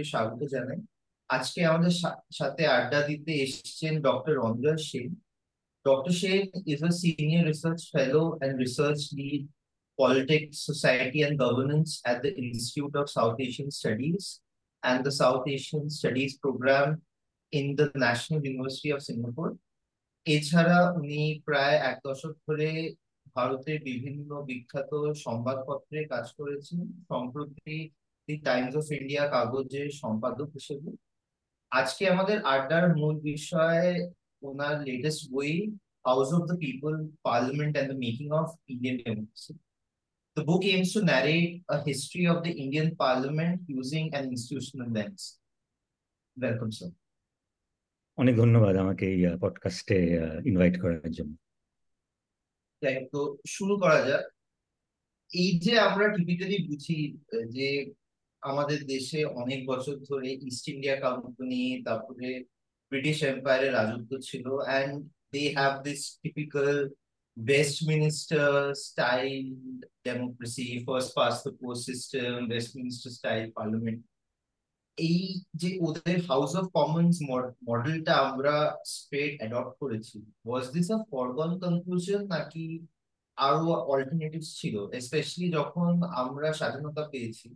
করে স্বাগত জানাই। আজকে আমাদের সাথে আড্ডা দিতে এসেছেন doctor Ranjan Sen. Doctor Sen is a senior research fellow and research lead politics society and governance at the institute of South Asian studies and the South Asian studies programme in the national university of Singapore এছাড়া উনি প্রায় এক দশক ধরে ভারতের বিভিন্ন বিখ্যাত সংবাদপত্রে কাজ করেছেন। সম্প্রতি দি টাইমস অফ ইন্ডিয়া কাগজের সম্পাদক হিসেবে আজকে আমাদের আড্ডার মূল বিষয় ওনার লেটেস্ট বই house of the people parliament and the making of Indian democracy The book aims to narrate a history of the Indian Parliament using an institutional lens. Welcome, sir. অনেক ধন্যবাদ আমাকে এই পডকাস্টে ইনভাইট করার জন্য তো শুরু করা যাক এই যে আমরা টিপিক্যালি বুঝি যে আমাদের দেশে অনেক বছর ধরে ইস্ট ইন্ডিয়া কোম্পানি তারপরে ব্রিটিশ এম্পায়ারের রাজত্ব ছিল and they have this typical Westminster style democracy, first past the post system, Westminster style parliament. এই যে ওদের হাউস অফ কমন্স মডেলটা আমরা স্ট্রেট অ্যাডপ্ট করেছি। ওয়াজ দিস আ ফরগন কনক্লুশন নাকি আরও অল্টারনেটিভস ছিল? স্পেশালি যখন আমরা স্বাধীনতা পেয়েছি।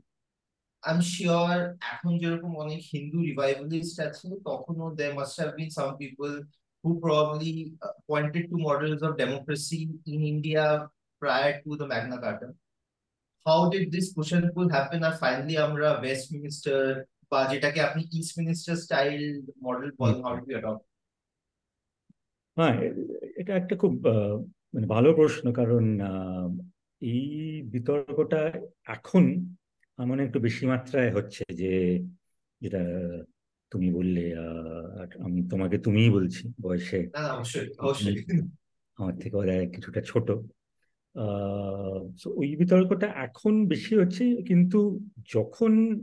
আই এম শিওর এখন যেরকম অনেক হিন্দু রিভাইভালিস্ট আছে তখনও they must have been some people pointed to models of democracy in India prior to the Magna Carta. How did this push and pull happen? And finally, আমরা Westminster বা যেটাকে আপনি Westminster style model বলেন how do হ্যাঁ এটা একটা খুব মানে ভালো প্রশ্ন কারণ এই বিতর্কটা এখন এমন একটু বেশি মাত্রায় হচ্ছে যে যেটা তুমি বললে আমি তোমাকে তুমিই বলছি বয়সে। আমার থেকে ওরা কিছুটা ছোট। ওই বিতর্কটা এখন বেশি হচ্ছে কিন্তু যখন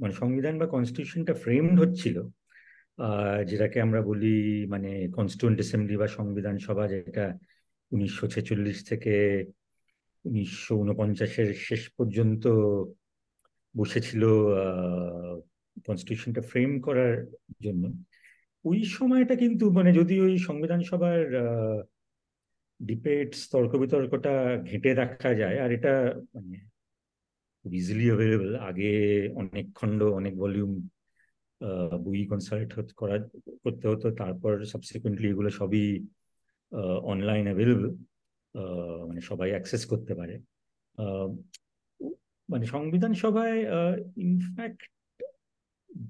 মানে সংবিধান বা কনস্টিটিউশনটা ফ্রেমড হচ্ছিল যেটাকে আমরা বলি মানে কনস্টিটিউন্ট অ্যাসেম্বলি বা সংবিধান সভা যেটা উনিশশো ছেচল্লিশ থেকে উনিশশো উনপঞ্চাশের শেষ পর্যন্ত বসেছিল কনস্টিটিউশনটা ফ্রেম করার জন্য। ওই সময়টা কিন্তু মানে যদি ওই সংবিধান সভার ডিবেটস তর্ক বিতর্কটা ঘেঁটে রাখা যায়, আর এটা মানে ইজিলি অ্যাভেলেবল আগে অনেক খণ্ড, অনেক ভলিউম বই কনসাল্ট করা, করতে হতো, তারপর সাবসিকুয়েন্টলি এগুলো সবই অনলাইন অ্যাভেলেবল মানে সবাই অ্যাক্সেস করতে পারে। মানে সংবিধান সভায় ইনফ্যাক্ট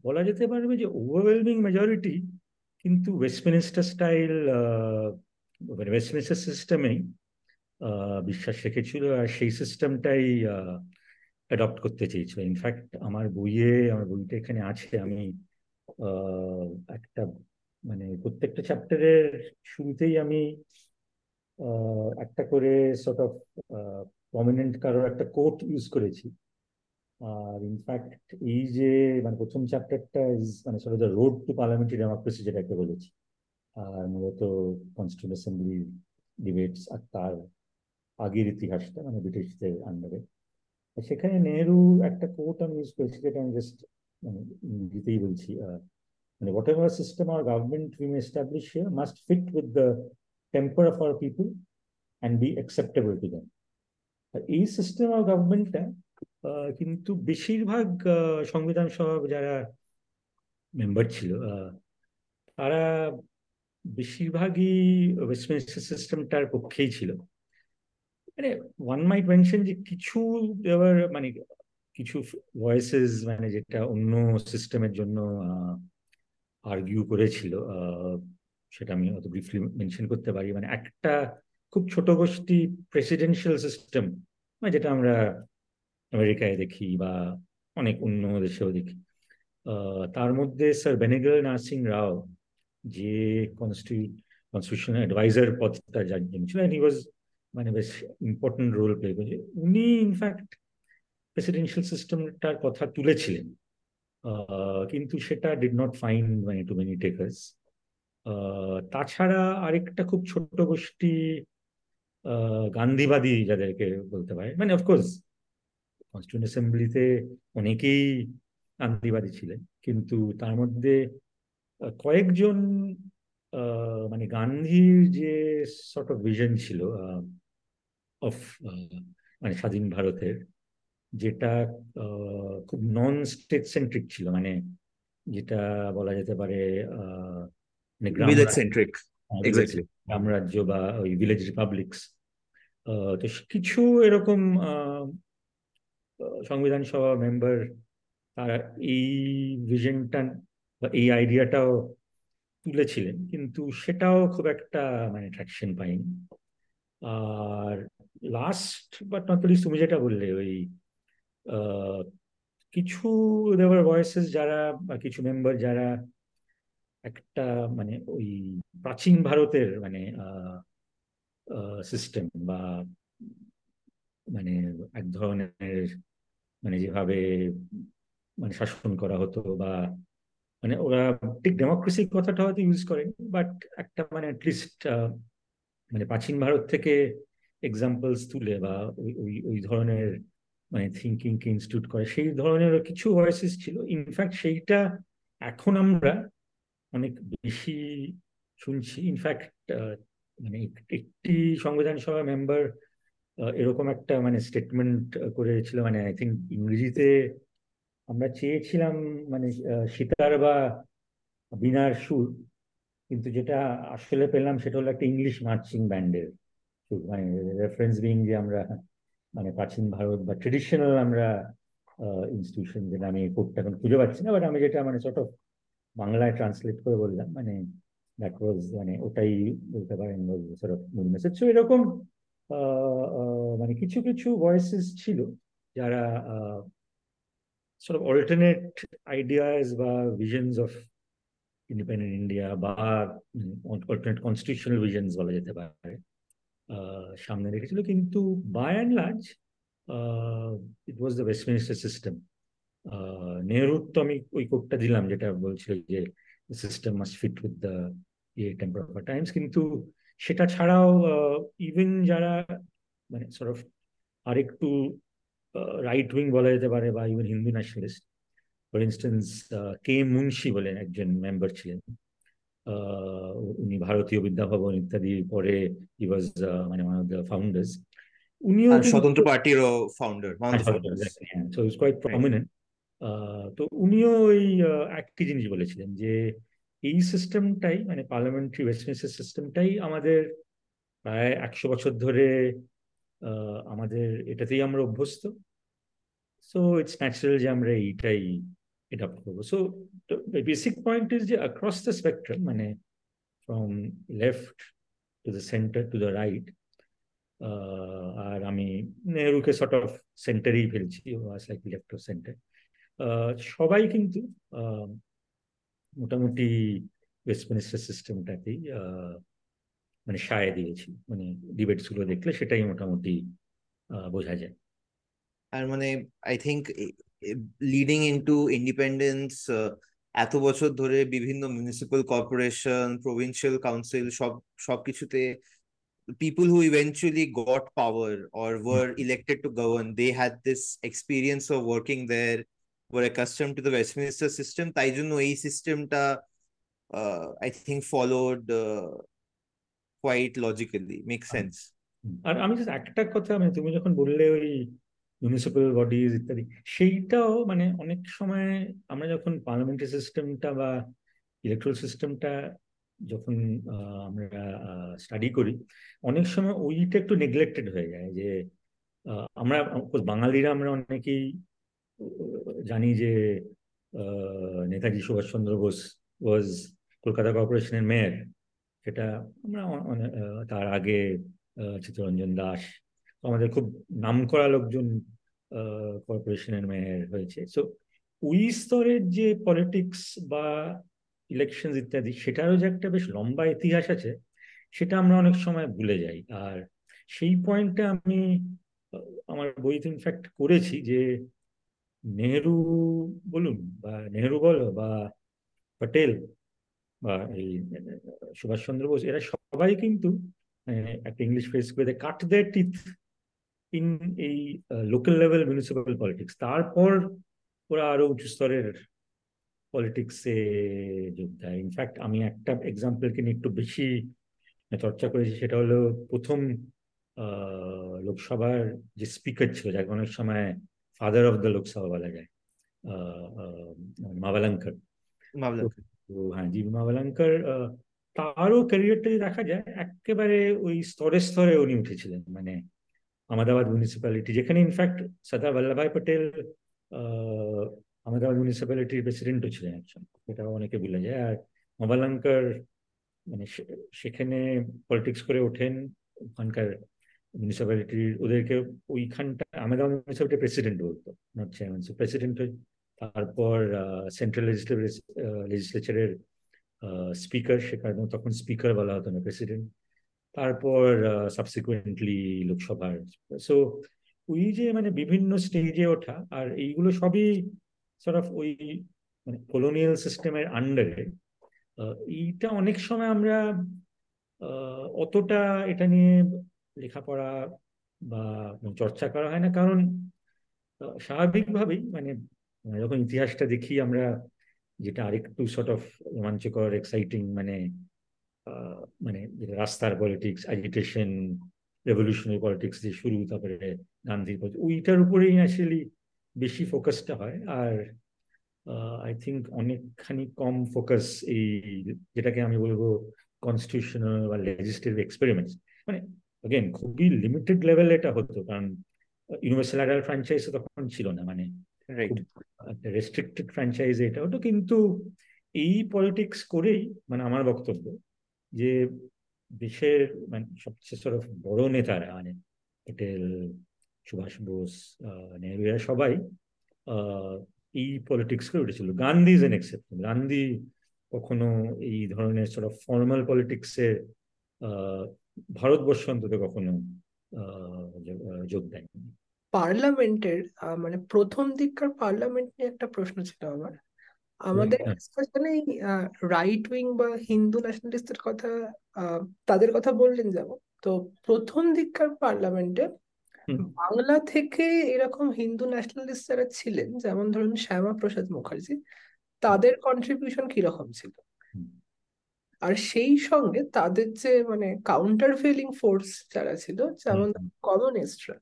বলা যেতে পারবে যে ওভারওয়েলমিং মেজরিটি কিন্তু ওয়েস্টমিনিস্টার স্টাইল মানে ওয়েস্টমিনিস্টার সিস্টেমেই বিশ্বাস রেখেছিল আর সেই সিস্টেমটাই অ্যাডপ্ট করতে চেয়েছিল। ইনফ্যাক্ট আমার বইয়ে, আমার বইটা এখানে আছে। আমি একটা মানে প্রত্যেকটা চ্যাপ্টারের শুরুতেই আমি একটা করে সর্ট অফ প্রমিনেন্ট কারোর একটা কোট ইউজ করেছি। আর ইনফ্যাক্ট এই যে মানে প্রথম চ্যাপ্টারটা ইজ মানে sort the road to parliamentary democracy যেটাকে বলেছি। আর মূলত কনস্টিটিউন্ট অ্যাসেম্বলি ডিবেটস আর তার আগের ইতিহাসটা মানে ব্রিটিশদের আন্ডারে সেখানে নেহরু একটা কোট আমি ইউজ করেছি যেটা আমি জাস্ট মানে ইংরেজিতেই বলছি মানে whatever system R government we may establish must fit with the of our people and be acceptable to them আর এই সিস্টেম অফ গভর্নমেন্টটা কিন্তু বেশিরভাগ সংবিধান সভা যারা মেম্বার ছিল তারা বেশিরভাগই ওয়েস্টমিনিস্টার সিস্টেমটার পক্ষেই ছিল। মানে ওয়ান মাইট মেনশন যে কিছু এবার মানে কিছু ভয়েসেস মানে যেটা অন্য সিস্টেমের জন্য আর্গিউ করেছিল সেটা আমি অত ব্রিফলি মেনশন করতে পারি। মানে একটা খুব ছোট গোষ্ঠী প্রেসিডেন্সিয়াল সিস্টেম মানে যেটা আমরা আমেরিকায় দেখি বা অনেক অন্য দেশেও দেখি। তার মধ্যে স্যার বেনেগল নার্সিং রাও, যে কনস্টিটিউশন অ্যাডভাইজার পদটা যার জন্য হি ওয়াজ মানে বেশ ইম্পর্টেন্ট রোল প্লে করেছে। উনি ইনফ্যাক্ট প্রেসিডেন্সিয়াল সিস্টেমটার কথা তুলেছিলেন। কিন্তু সেটা ডিড নট ফাইন্ড মানে টু মেনি টেকার্স তাছাড়া আরেকটা খুব ছোট গোষ্ঠী গান্ধীবাদী যাদেরকে বলতে পারে মানে অফকোর্স কনস্টিটিউন্ট অ্যাসেম্বলিতে অনেকেই গান্ধীবাদী ছিলেন, কিন্তু তার মধ্যে কয়েকজন মানে গান্ধীর যে সর্ট অফ ভিশন ছিল অফ মানে স্বাধীন ভারতের, যেটা খুব নন স্টেট সেন্ট্রিক ছিল মানে যেটা বলা যেতে পারে ভিলেজ সেন্ট্রিক এক্স্যাক্টলি বা ওই ভিলেজ রিপাবলিক্স তো কিছু এরকম সংবিধান সভা মেম্বার তারা এই ভিশনটা বা এই আইডিয়াটাও তুলেছিলেন কিন্তু সেটাও খুব একটা মানে ট্র্যাকশন পাইনি আর লাস্ট বাট নট লিস্ট তুমি যেটা বললে ওই কিছু দেওয়ার ভয়েসেস যারা বা কিছু মেম্বার যারা একটা মানে ওই প্রাচীন ভারতের মানে সিস্টেম বা মানে এক ধরনের মানে যেভাবে মানে শাসন করা হতো বা মানে ওরা ঠিক ডেমোক্রেসি কথাটা হয়তো ইউজ করেন বাট একটা মানে অ্যাটলিস্ট মানে প্রাচীন ভারত থেকে এক্সাম্পলস তুলে বা ওই ওই ধরনের মানে থিঙ্কিং কে ইনস্টিটিউট করে, সেই ধরনের কিছু ভয়েসেস ছিল। ইনফ্যাক্ট সেইটা এখন আমরা অনেক বেশি শুনছি। ইনফ্যাক্ট মানে একটি সংবিধান সভা মেম্বার এরকম একটা মানে স্টেটমেন্ট করেছিল। মানে আই থিঙ্ক ইংরেজিতে আমরা চেয়েছিলাম মানে সীতার বা বিনার সুর, কিন্তু যেটা আসলে পেলাম সেটা হলো একটা ইংলিশ মার্চিং ব্যান্ডের সুর। মানে রেফারেন্স বিং যে আমরা মানে প্রাচীন ভারত বা ট্রেডিশনাল আমরা ইনস্টিটিউশন যেটা আমি কোডটা এখন খুঁজে পাচ্ছি না বাট আমি যেটা মানে সর্ট অফ বাংলায় ট্রান্সলেট করে বললাম মানে দ্যাট ওয়াজ মানে ওটাই বলতে পারেন মূল মেসেজ সো এরকম মানে কিছু কিছু ভয়েসেস ছিল যারা of alternate ideas বা visions অফ ইন্ডিপেন্ডেন্ট ইন্ডিয়া বা অল্টারনেট কনস্টিটিউশনাল visions বলা যেতে পারে সামনে রেখেছিল। কিন্তু by and large it was the Westminster system নেহরুর তো আমি ওই কোডটা দিলাম যেটা বলছিল যে system must fit with the ইয়ে টেম্পার টাইমস কিন্তু সেটা ছাড়াও ইভেন যারা মানে সর অফ আরেকটু রাইট উইং বলা যেতে পারে বা even Hindu nationalist for instance K Munshi বলে একজন মেম্বার ছিলেন উনি ভারতীয় বিদ্যাভবন ইত্যাদি পরে হি ওয়াজ মানে ওয়ান অফ দ্য ফাউন্ডার্স উনিও স্বতন্ত্র পার্টিরও founder so is quite prominent তো উনিও ওই একটি জিনিস বলেছিলেন যে এই সিস্টেমটাই মানে পার্লামেন্টারি ওয়েস্টমিনিস্টার সিস্টেমটাই আমাদের প্রায় একশো বছর ধরে আমাদের এটাতেই আমরা অভ্যস্ত। সো ইটস ন্যাচারাল যে আমরা এইটাই এটা করব। সো বেসিক পয়েন্ট ইজ যে অ্যাক্রস দ্য স্পেকট্রাম মানে from left to the centre to the right আর আমি নেহরুকে সর্ট অফ সেন্টারেই ফেলছি লাইক লেফট অফ সেন্টার সবাই কিন্তু মোটামুটি ওয়েস্টমিনিস্টার সিস্টেমটাকেই মানে সায় দিয়েছি মানে ডিবেটসগুলো দেখলে সেটাই মোটামুটি বোঝা যায়। আর মানে I think leading into independence এত বছর ধরে বিভিন্ন মিউনিসিপাল কর্পোরেশন প্রভিন্সিয়াল কাউন্সিল সব সবকিছুতে people who eventually got power or were elected to govern they had this experience of working there were accustomed to the westminster system. তাই জন্য এই সিস্টেমটা I think followed quite logically make sense আর আমি just একটা কথা মানে তুমি যখন বললে ওই মিউনিসিপ্যাল বডিজ ইত্যাদি সেইটাও মানে অনেক সময় আমরা যখন পার্লামেন্টারি সিস্টেমটা বা ইলেকট্রাল সিস্টেমটা যখন আমরা স্টাডি করি অনেক সময় ওইটা একটু নেগলেক্টেড হয়ে যায় যে আমরা বাঙালিরা আমরা অনেকেই জানি যে নেতাজি সুভাষচন্দ্র বোস ওয়াজ কলকাতা কর্পোরেশনের মেয়র সেটা আমরা তার আগে চিত্তরঞ্জন দাস, আমাদের খুব নাম করা লোকজন কর্পোরেশনের মেয়র হয়েছে। সো ওই স্তরের যে পলিটিক্স বা ইলেকশন ইত্যাদি, সেটারও যে একটা বেশ লম্বা ইতিহাস আছে, সেটা আমরা অনেক সময় ভুলে যাই। আর সেই পয়েন্টটা আমি আমার বইতে ইনফ্যাক্ট করেছি যে নেহেরু বলুন বা নেহেরু বলো বা পটেল বা এই সুভাষচন্দ্র বোস, এরা সবাই কিন্তু একটা ইংলিশ ফ্রেজ করে কাট দেয় টিথ ইন এই লোকাল লেভেল মিউনিসিপ্যাল পলিটিক্স তারপর ওরা আরও উঁচু স্তরের পলিটিক্সে যোগ দেয়। ইনফ্যাক্ট আমি একটা এক্সাম্পলকে নিয়ে একটু বেশি চর্চা করেছি, সেটা হলো প্রথম লোকসভার যে স্পিকার ছিল যাকে অনেক সময় ফাদার অফ দ্য লোকসভা বলা যায় মাবালঙ্কর তো হ্যাঁ জি মাবালঙ্কর তারও ক্যারিয়ারটা যদি দেখা যায় একেবারে ওই স্তরে স্তরে উনি উঠেছিলেন মানে আহমেদাবাদ মিউনিসিপ্যালিটি যেখানে ইনফ্যাক্ট সর্দার বল্লভভাই পটেল আহমেদাবাদ মিউনিসিপ্যালিটির প্রেসিডেন্টও ছিলেন একজন এটা অনেকে ভুলে যায় আর মাবালঙ্কর মানে সেখানে পলিটিক্স করে ওঠেন ওখানকার মিউনিসিপ্যালিটির ওদেরকে ওইখানটা আহমেদাবাদ মিউনিসিপ্যালিটি প্রেসিডেন্ট বলতো নট চেয়ারম্যান প্রেসিডেন্ট তারপর সেন্ট্রাল লেজিসলেচারের স্পিকার সে কারণে তখন স্পিকার বলা হতো না প্রেসিডেন্ট তারপর সাবসিকুয়েন্টলি লোকসভার সো ওই যে মানে বিভিন্ন স্টেজে ওঠা, আর এইগুলো সবই সরফ ওই মানে কলোনিয়াল সিস্টেমের আন্ডারে এইটা অনেক সময় আমরা অতটা এটা নিয়ে লেখাপড়া বা চর্চা করা হয় না। কারণ স্বাভাবিকভাবেই মানে যখন ইতিহাসটা দেখি, আমরা যেটা আরেকটু সর্ট অফ রোমাঞ্চকর এক্সাইটিং মানে মানে রাস্তার পলিটিক্স এজিটেশন রেভলিউশনারি পলিটিক্স যে শুরু, তারপরে গান্ধীর ওইটার উপরেই অ্যাকচুয়ালি বেশি ফোকাসটা হয়। আর আই থিঙ্ক অনেকখানি কম ফোকাস এই যেটাকে আমি বলব কনস্টিটিউশনাল বা লেজিসলেটিভ এক্সপেরিমেন্টস মানে অগেন খুবই লিমিটেড লেভেল এটা হতো কারণ ইউনিভার্সাল অ্যাডাল্ট ফ্র্যাঞ্চাইজ তখন ছিল না মানে রেস্ট্রিক্টেড ফ্র্যাঞ্চাইজ এটা হতো কিন্তু এই পলিটিক্স করেই মানে আমার বক্তব্য যে দেশের মানে সবচেয়ে সরফ বড় নেতারা মানে পটেল সুভাষ বোস নেহরু এরা সবাই এই পলিটিক্স করে উঠেছিল। Gandhi is an exception Gandhi কখনো এই ধরনের সরফ ফর্মাল পলিটিক্সে ভারতবর্ষ অন্তত কখনো যোগ দেয়নি। পার্লামেন্টের মানে প্রথম দিককার পার্লামেন্ট নিয়ে একটা প্রশ্ন ছিল আমার। আমাদের ডিসকাশনে রাইট উইং বা হিন্দু ন্যাশনালিস্টের কথা তাদের কথা বললেন যেমন তো প্রথম দিককার পার্লামেন্টে বাংলা থেকে এরকম হিন্দু ন্যাশনালিস্ট যারা ছিলেন যেমন ধরুন শ্যামা প্রসাদ মুখার্জি তাদের কন্ট্রিবিউশন কীরকম ছিল? আর সেই সঙ্গে তাদের যে মানে কাউন্টার ফেলিং ফোর্স যারা ছিল যেমন কমিউনিস্টরা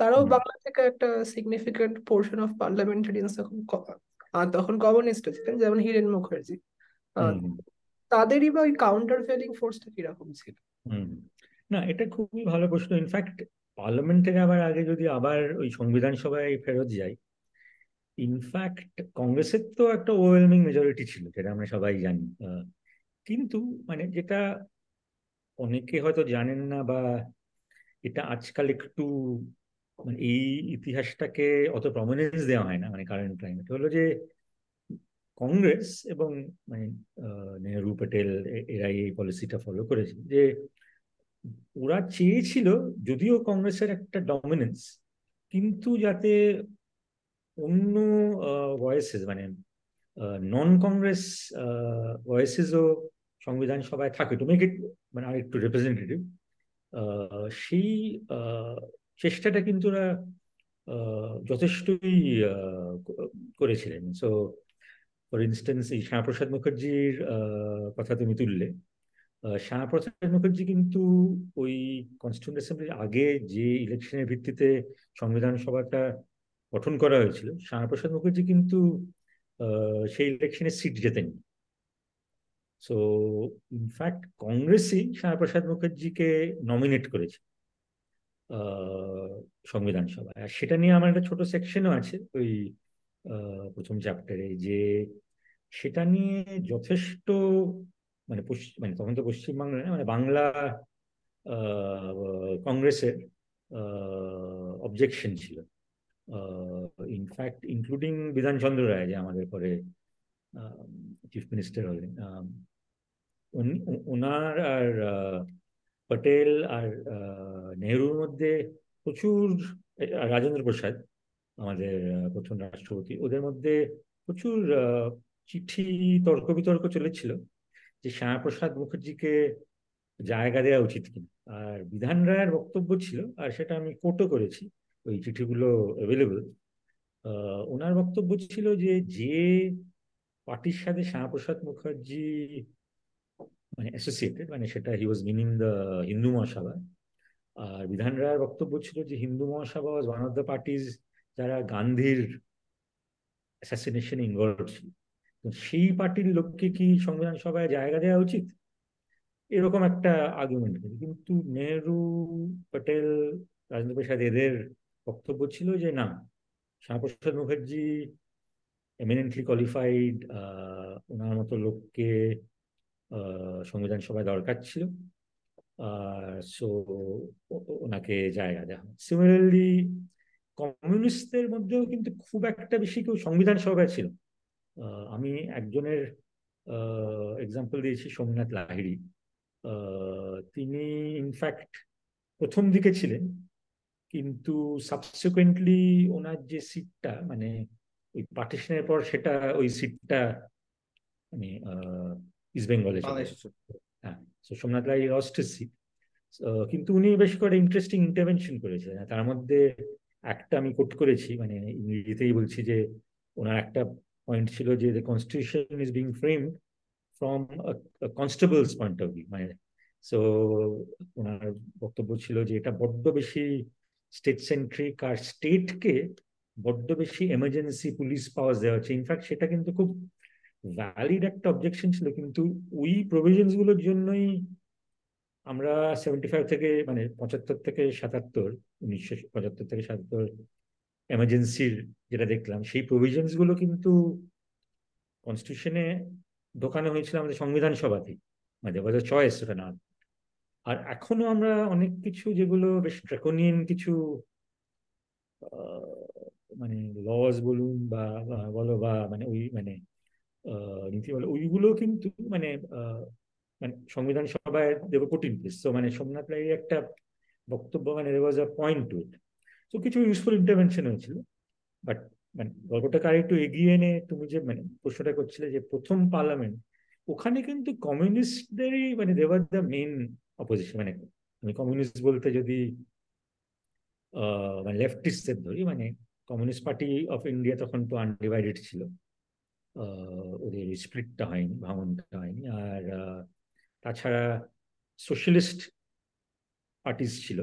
তারাও বাংলা থেকে একটা সিগনিফিকেন্ট পোর্শন অফ পার্লামেন্টারিয়ান্স তখন তখন কমিউনিস্ট ছিলেন যেমন হিরেন মুখার্জি। তাদেরই বা ওই কাউন্টার ফেলিং ফোর্সটা কীরকম ছিল? না এটা খুবই ভালো প্রশ্ন। ইনফ্যাক্ট পার্লামেন্টের আবার আগে যদি আবার ওই সংবিধান সভায় ফেরত যাই ইনফ্যাক্ট কংগ্রেসের তো একটা ওভারওয়েলমিং মেজরিটি ছিল যেটা আমরা সবাই জানি। কিন্তু মানে যেটা অনেকে হয়তো জানেন না বা এটা আজকাল একটু মানে এই ইতিহাসটাকে অত প্রমিনেন্স দেওয়া হয় না মানে কারেন্ট ক্লাইমেট হলো যে কংগ্রেস এবং মানে নেহরু প্যাটেল এরাই এই পলিসিটা ফলো করেছে যে ওরা চেয়েছিল যদিও কংগ্রেসের একটা ডমিনেন্স কিন্তু যাতে অন্য ভয়েসেস মানে নন কংগ্রেস ভয়েসেসও সংবিধান সভায় থাকে টু মেক ইট মানে আর একটু রিপ্রেজেন্টেটিভ সেই চেষ্টাটা কিন্তু ওরা যথেষ্টই করেছিলেন। সো ফর ইনস্টেন্স এই শ্যামাপ্রসাদ মুখার্জির কথা তুমি তুললে শ্যামাপ্রসাদ মুখার্জি কিন্তু ওই কনস্টিটিউন্ট অ্যাসেম্বলির আগে যে ইলেকশনের ভিত্তিতে সংবিধান সভাটা গঠন করা হয়েছিল, শ্যামাপ্রসাদ মুখার্জি কিন্তু সেই ইলেকশনে সিট জেতেন সো ইনফ্যাক্ট কংগ্রেসই শ্যামাপ্রসাদ মুখার্জিকে নমিনেট করেছে সংবিধান সভায়। আর সেটা নিয়ে আমার একটা ছোট সেকশনও আছে ওই প্রথম চ্যাপ্টারে যে সেটা নিয়ে যথেষ্ট মানে পশ্চিম মানে তখন তো পশ্চিমবাংলা মানে বাংলা কংগ্রেসের অবজেকশন ছিল। ইনফ্যাক্ট ইনক্লুডিং বিধানচন্দ্র রায় যে আমাদের পরে চিফ মিনিস্টার হলেন ওনার আর পটেল আর নেহরুর মধ্যে প্রচুর রাজেন্দ্র প্রসাদ, আমাদের প্রথম রাষ্ট্রপতি, ওদের মধ্যে প্রচুর চিঠি তর্ক বিতর্ক চলেছিল যে শ্যামাপ্রসাদ মুখার্জিকে জায়গা দেওয়া উচিত কিনা। আর বিধান রায়ের বক্তব্য ছিল, আর সেটা আমি কোটও করেছি, ওই চিঠিগুলো অ্যাভেলেবল ওনার বক্তব্য ছিল যে যে পার্টির সাথে শ্যামাপ্রসাদ মুখার্জি মানে অ্যাসোসিয়েটেড মানে সেটা he was meaning the Hindu Mahasabha আর বিধান রায়ের বক্তব্য ছিল যে Hindu Mahasabha was one of the parties যারা গান্ধীর অ্যাসাসিনেশনে ইনভলভ ছিল। সেই পার্টির লোককে কি সংবিধান সভায় জায়গা দেওয়া উচিত? এরকম একটা আর্গুমেন্ট কিন্তু নেহরু প্যাটেল রাজেন্দ্র প্রসাদ এদের বক্তব্য ছিল যে না, শ্যামাপ্রসাদ মুখার্জি এমিনেন্টলি কোয়ালিফাইড ওনার মতো লোককে সংবিধান সভায় দরকার ছিল। সো ওনাকে জায়গা দেওয়া সিমিলারলি কমিউনিস্টদের মধ্যেও কিন্তু খুব একটা বেশি কেউ সংবিধান সভায় ছিল। আমি একজনের এক্সাম্পল দিয়েছি, সোমনাথ লাহিড়ি। তিনি ইনফ্যাক্ট প্রথম দিকে ছিলেন, কিন্তু সাবসিকুয়েন্টলি ওনার যে সিটটা মানে ওই পার্টিশনের পর সেটা, ওই সিটটা মানে ইস্ট বেঙ্গলে হ্যাঁ সোমনাথ রায় লস্ট সিট কিন্তু উনি বেশ করে ইন্টারেস্টিং ইন্টারভেনশন করেছিলেন। তার মধ্যে একটা আমি কোট করেছি মানে ইংরেজিতেই বলছি যে ওনার একটা পয়েন্ট ছিল যে the constitution is being frame from constables point of view মানে সো ওনার বক্তব্য ছিল যে এটা বড্ড বেশি স্টেট সেন্ট্রিক আর স্টেটকে বড্ড বেশি এমার্জেন্সি পুলিশ পাওয়ার দেওয়া হচ্ছে। ইনফ্যাক্ট সেটা কিন্তু খুব ভ্যালিড একটা অবজেকশন ছিল, কিন্তু ওই প্রভিশনসগুলোর জন্যই আমরা সেভেন্টি ফাইভ থেকে মানে পঁচাত্তর থেকে সাতাত্তর, উনিশশো পঁচাত্তর থেকে সাতাত্তর এমার্জেন্সির যেটা দেখলাম, সেই প্রভিশনসগুলো কিন্তু কনস্টিটিউশনে ঢোকানো হয়েছিল আমাদের সংবিধান সভাতেই মানে চয়েস ওটা না আর এখনও আমরা অনেক কিছু যেগুলো বেশ ড্রাকোনিয়ান কিছু মানে লস বলুন বা বলো বা মানে ওই মানে নীতি বলো। ওইগুলো কিন্তু মানে মানে সংবিধান সভায় দেব কঠিন তো মানে সোমনাথ রায়ের একটা বক্তব্য মানে ওয়াজ আ পয়েন্ট টু ইট তো কিছু ইউজফুল ইন্টারভেনশন হয়েছিল। বাট মানে গল্পটাকে আর একটু এগিয়ে এনে তুমি যে মানে প্রশ্নটা করছিলে যে প্রথম পার্লামেন্ট ওখানে কিন্তু কমিউনিস্টদেরই মানে দেওয়ার দ্য মেইন অপোজিশন মানে কমিউনিস্ট বলতে যদি মানে লেফটিস্টদের ধরি মানে কমিউনিস্ট পার্টি অফ ইন্ডিয়া তখন তো আনডিভাইডেড ছিল। ওদের স্প্লিটটা হয়নি, ভাঙনটা হয়নি। আর তাছাড়া সোশ্যালিস্ট পার্টিস ছিল।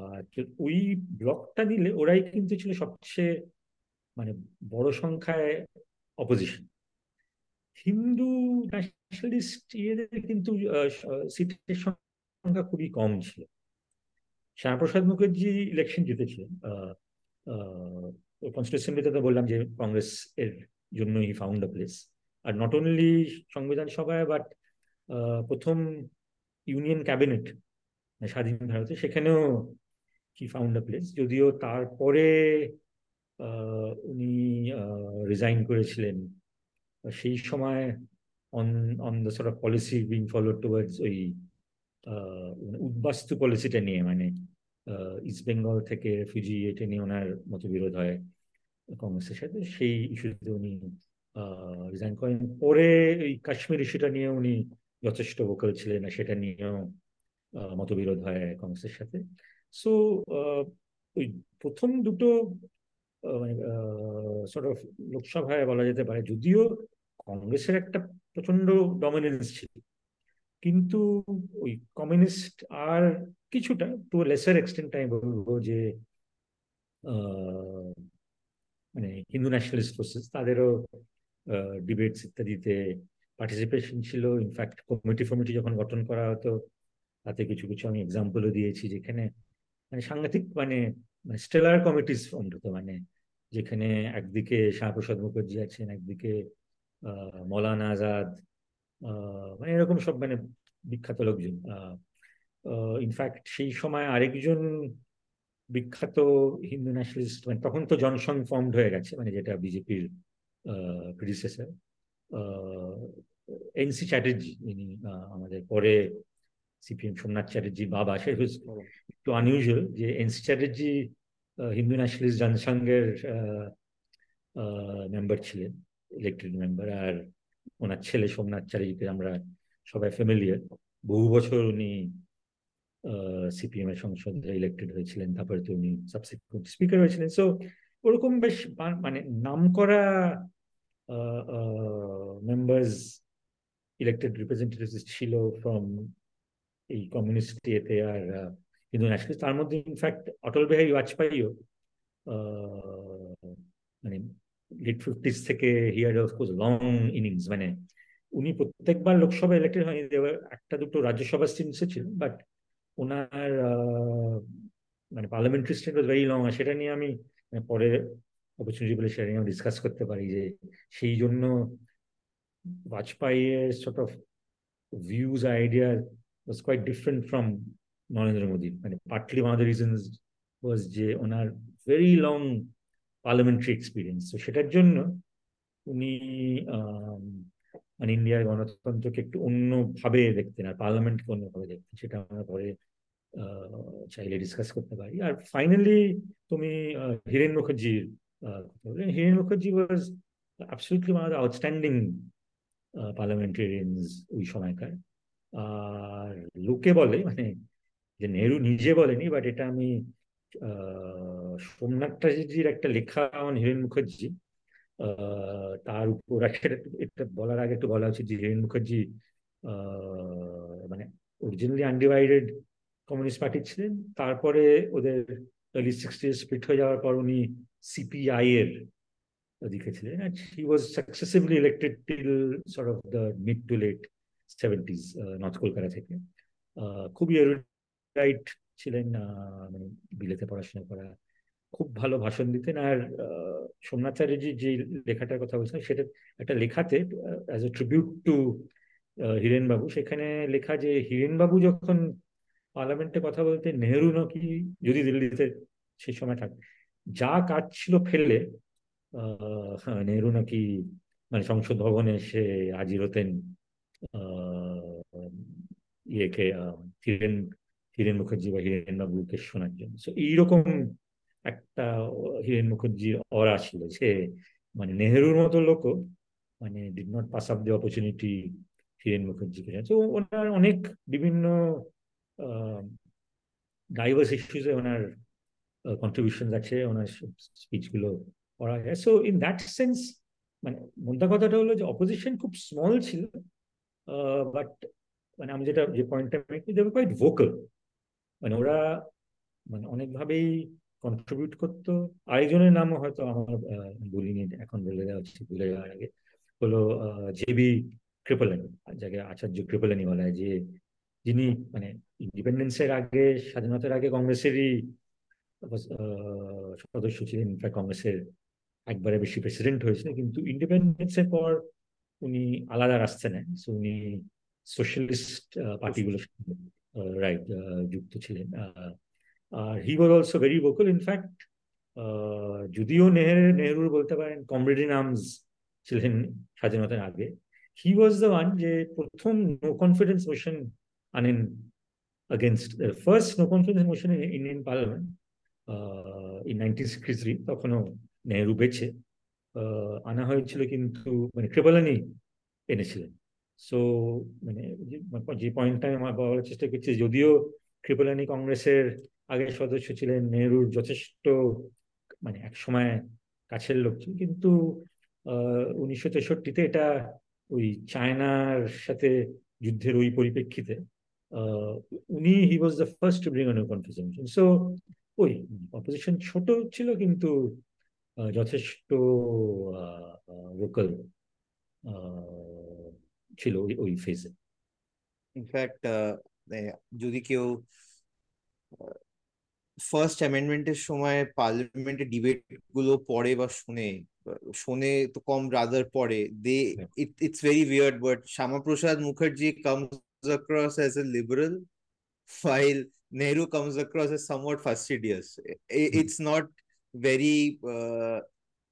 আর ওই ব্লকটা নিলে ওরাই কিন্তু ছিল সবচেয়ে মানে বড় সংখ্যায় অপোজিশন হিন্দু ন্যাশনালিস্ট ইয়েদের কিন্তু সিটের সংখ্যা খুবই কম ছিল। শ্যামাপ্রসাদ মুখার্জি ইলেকশন জিতেছিলেন। কনস্টিটিউশনলিতে তো বললাম যে কংগ্রেস এর জন্যই ফাউন্ড আ প্লেস আর নট অনলি সংবিধান সভায় বাট প্রথম ইউনিয়ন ক্যাবিনেট স্বাধীন ভারতে, সেখানেও হি ফাউন্ড আ প্লেস যদিও তারপরে উনি রিজাইন করেছিলেন সেই সময় on on the sort of policy being follow towards ওই উদ্বাস্তু পলিসিটা নিয়ে মানে ইস্ট বেঙ্গল থেকে রেফিউজি এটা নিয়ে ওনার মতবিরোধ হয় কংগ্রেসের সাথে। সেই ইস্যুতে উনি রিজাইন করেন। পরে ওই কাশ্মীর ইস্যুটা নিয়ে উনি যথেষ্ট ভোকাল ছিলেন সেটা নিয়েও মতবিরোধ হয় কংগ্রেসের সাথে। সো ওই প্রথম দুটো মানে সর্ট অফ লোকসভায় বলা যেতে পারে, যদিও কংগ্রেসের একটা প্রচণ্ড ডমিনেন্স ছিল। কিন্তু ওই কমিউনিস্ট আর কিছুটা টু লেসার এক্সটেন্ট আমি বলব যে মানে হিন্দু ন্যাশনালিস্ট ফোর্সেস তাদেরও ডিবেটস ইত্যাদিতে পার্টিসিপেশন ছিল। ইনফ্যাক্ট কমিটি ফমিটি যখন গঠন করা হতো, তাতে কিছু কিছু আমি এক্সাম্পলও দিয়েছি যেখানে মানে সাংঘাতিক মানে স্টেলার কমিটিস ফর্ম হতো। মানে যেখানে একদিকে শ্যামাপ্রসাদ মুখার্জি আছেন, একদিকে মৌলানা আজাদ মানে এরকম সব মানে বিখ্যাত লোকজন। ইনফ্যাক্ট সেই সময় আরেকজন বিখ্যাত হিন্দু ন্যাশনালিস্ট মানে তখন তো জনসংঘ ফর্মড হয়ে গেছে মানে যেটা বিজেপির প্রিডিসেসর এনসি চ্যাটার্জি ইনি আমাদের পরে সিপিএম সোমনাথ চ্যাটার্জি বাবা, সে একটু আনইউজুয়াল যে এনসি চ্যাটার্জি হিন্দু ন্যাশনালিস্ট জনসংঘের মেম্বার ছিলেন ইলেক্টেড মেম্বার আর ওনার ছেলে সোমনাথ চ্যাটার্জিকে আমরা সবাই ফ্যামিলিয়ার বহু বছর উনি সিপিএম এর সংসদে ইলেক্টেড হয়েছিলেন, তারপরে তো উনি সাবসিকুয়েন্ট স্পিকার হয়েছিলেন। সো ওরকম বেশ মানে নাম করা মেম্বার্স ইলেক্টেড রিপ্রেজেন্টেটিভ ছিল ফ্রম এই কমিউনিস্ট এতে আর হিন্দু ন্যাশনালিস্ট তার মধ্যে ইনফ্যাক্ট অটল বিহারী বাজপেয়ীও মানে লিট ফিফটিস থেকে here of course long innings মানে উনি প্রত্যেকবার লোকসভা ইলেক্টেড হয়নি একটা দুটো রাজ্যসভা স্টিমসে ছিল বাট ওনার মানে parliamentary state was very long সেটা নিয়ে আমি মানে পরে অপরচুনিটি বলে সেটা নিয়ে ডিসকাস করতে পারি যে সেই জন্য বাজপেয়ীর sort of views idea was quite different from Narendra Modi মানে partly one of the reasons was যে ওনার ভেরি লং পার্লামেন্টারি এক্সপিরিয়েন্স তো সেটার জন্য উনি মানে ইন্ডিয়ার গণতন্ত্রকে একটু অন্যভাবে দেখতেন আর পার্লামেন্টকে অন্যভাবে দেখতেন, সেটা আমরা পরে চাইলে ডিসকাস করতে পারি। আর ফাইনালি তুমি হিরেন মুখার্জির Hiren Mukherjee was absolutely one of outstanding parliamentarians ওই সময়কার। আর লোকে বলে মানে যে নেহরু নিজে বলেনি বাট এটা আমি সোমনাথ চ্যাটার্জির একটা লেখা অন হিরেন মুখার্জি। তার উপর এটা বলার আগে একটু বলা উচিত যে হিরেন মুখার্জি মানে অরিজিনালি আনডিভাইডেড কমিউনিস্ট পার্টি ছিলেন। তারপরে ওদের আর্লি সিক্সটি স্প্লিট হয়ে যাওয়ার পর উনি সিপিআই এর দিকে ছিলেন। He was successively elected till sort of the mid to late 70s north Kolkata থেকে। খুবই এরুডাইট ছিলেন মানে বিলেতে পড়াশোনা করা খুব ভালো ভাষণ দিতেন। আর সোমনাথ চ্যাটার্জি যে লেখাটার কথা বলছেন সেটা একটা লেখাতে as a tribute to Hiren babu সেখানে লেখা যে, হিরেনবাবু যখন পার্লামেন্টে কথা বলতে নেহরু নাকি যদি দিল্লিতে সেই সময় থাক, যা কাজ ছিল ফেললে নেহরু নাকি মানে সংসদ ভবনে এসে হাজির হতেন ইয়েকে হিরেন হিরেন মুখার্জি বা হিরেন বাবুকে শোনার জন্য। সো এইরকম একটা হিরেন মুখার্জির অরা ছিল। সে মানে নেহেরুর মতো লোক মানে did not pass up the opportunity Hiren মুখার্জিকে তো ওনার অনেক বিভিন্ন ডাইভার্স ইস্যুসে ওনার কন্ট্রিবিউশন আছে, ওনার স্পিচগুলো পড়া যায় সো ইন দ্যাট সেন্স মানে মোদ্দা কথাটা হলো যে অপোজিশন খুব স্মল ছিল বাট মানে আমি যেটা, যে পয়েন্টটা মেকি কোয়াইট ভোকাল মানে ওরা মানে অনেকভাবেই কন্ট্রিবিউট করতো। আরেকজনের নামও হয়তো আমার বলিনি, এখন বলে দেওয়া উচিত ভুলে যাওয়ার আগে। হলো জেবি কৃপলানি যাকে আচার্য কৃপলানি বলা হয়, যে যিনি মানে ইন্ডিপেন্ডেন্সের আগে, স্বাধীনতার আগে কংগ্রেসেরই সদস্য ছিলেন। কংগ্রেসের একবারে বেশি প্রেসিডেন্ট হয়েছিলেন কিন্তু ইন্ডিপেন্ডেন্সের পর উনি আলাদা রাস্তা নেন। উনি সোশ্যালিস্ট পার্টিগুলোর রাইট যুক্ত ছিলেন। He was also very vocal in fact যদিও নেহের নেহরুর বলতে পারেন কমরেডি নামস ছিলেন স্বাধীনতার আগে হি ওয়াজ দ্য ওয়ান যে প্রথম নো কনফিডেন্স মোশন আনেন against the first no confidence motion in Indian Parliament uh, in 1963 তখনও নেহরু বেঁচে আনা হয়েছিল কিন্তু মানে কৃপালানি এনেছিলেন। সো মানে যে পয়েন্টটা আমার বলার চেষ্টা করছি যদিও কৃপালানি কংগ্রেসের আগের সদস্য ছিলেন নেহরুর যথেষ্ট মানে এক সময় কাছের লোক ছিল কিন্তু উনিশশো তেষট্টিতে এটা ওই চায়নার সাথে যুদ্ধের ওই পরিপ্রেক্ষিতে উনি he was the first bring on confusion so ওই অপোজিশন ছোট ছিল কিন্তু যথেষ্ট ভোকাল ছিল ওই ফেজে ইনফ্যাক্ট যদি কেউ ফার্স্ট অ্যামেন্ডমেন্টের সময় পার্লামেন্টের ডিবেট গুলো পড়ে বা শুনে শোনে তো কম রাদার পড়ে দে it's very weird but Shyama Prasad Mukherjee comes across as a liberal while Nehru comes across as somewhat fastidious. It's not very uh,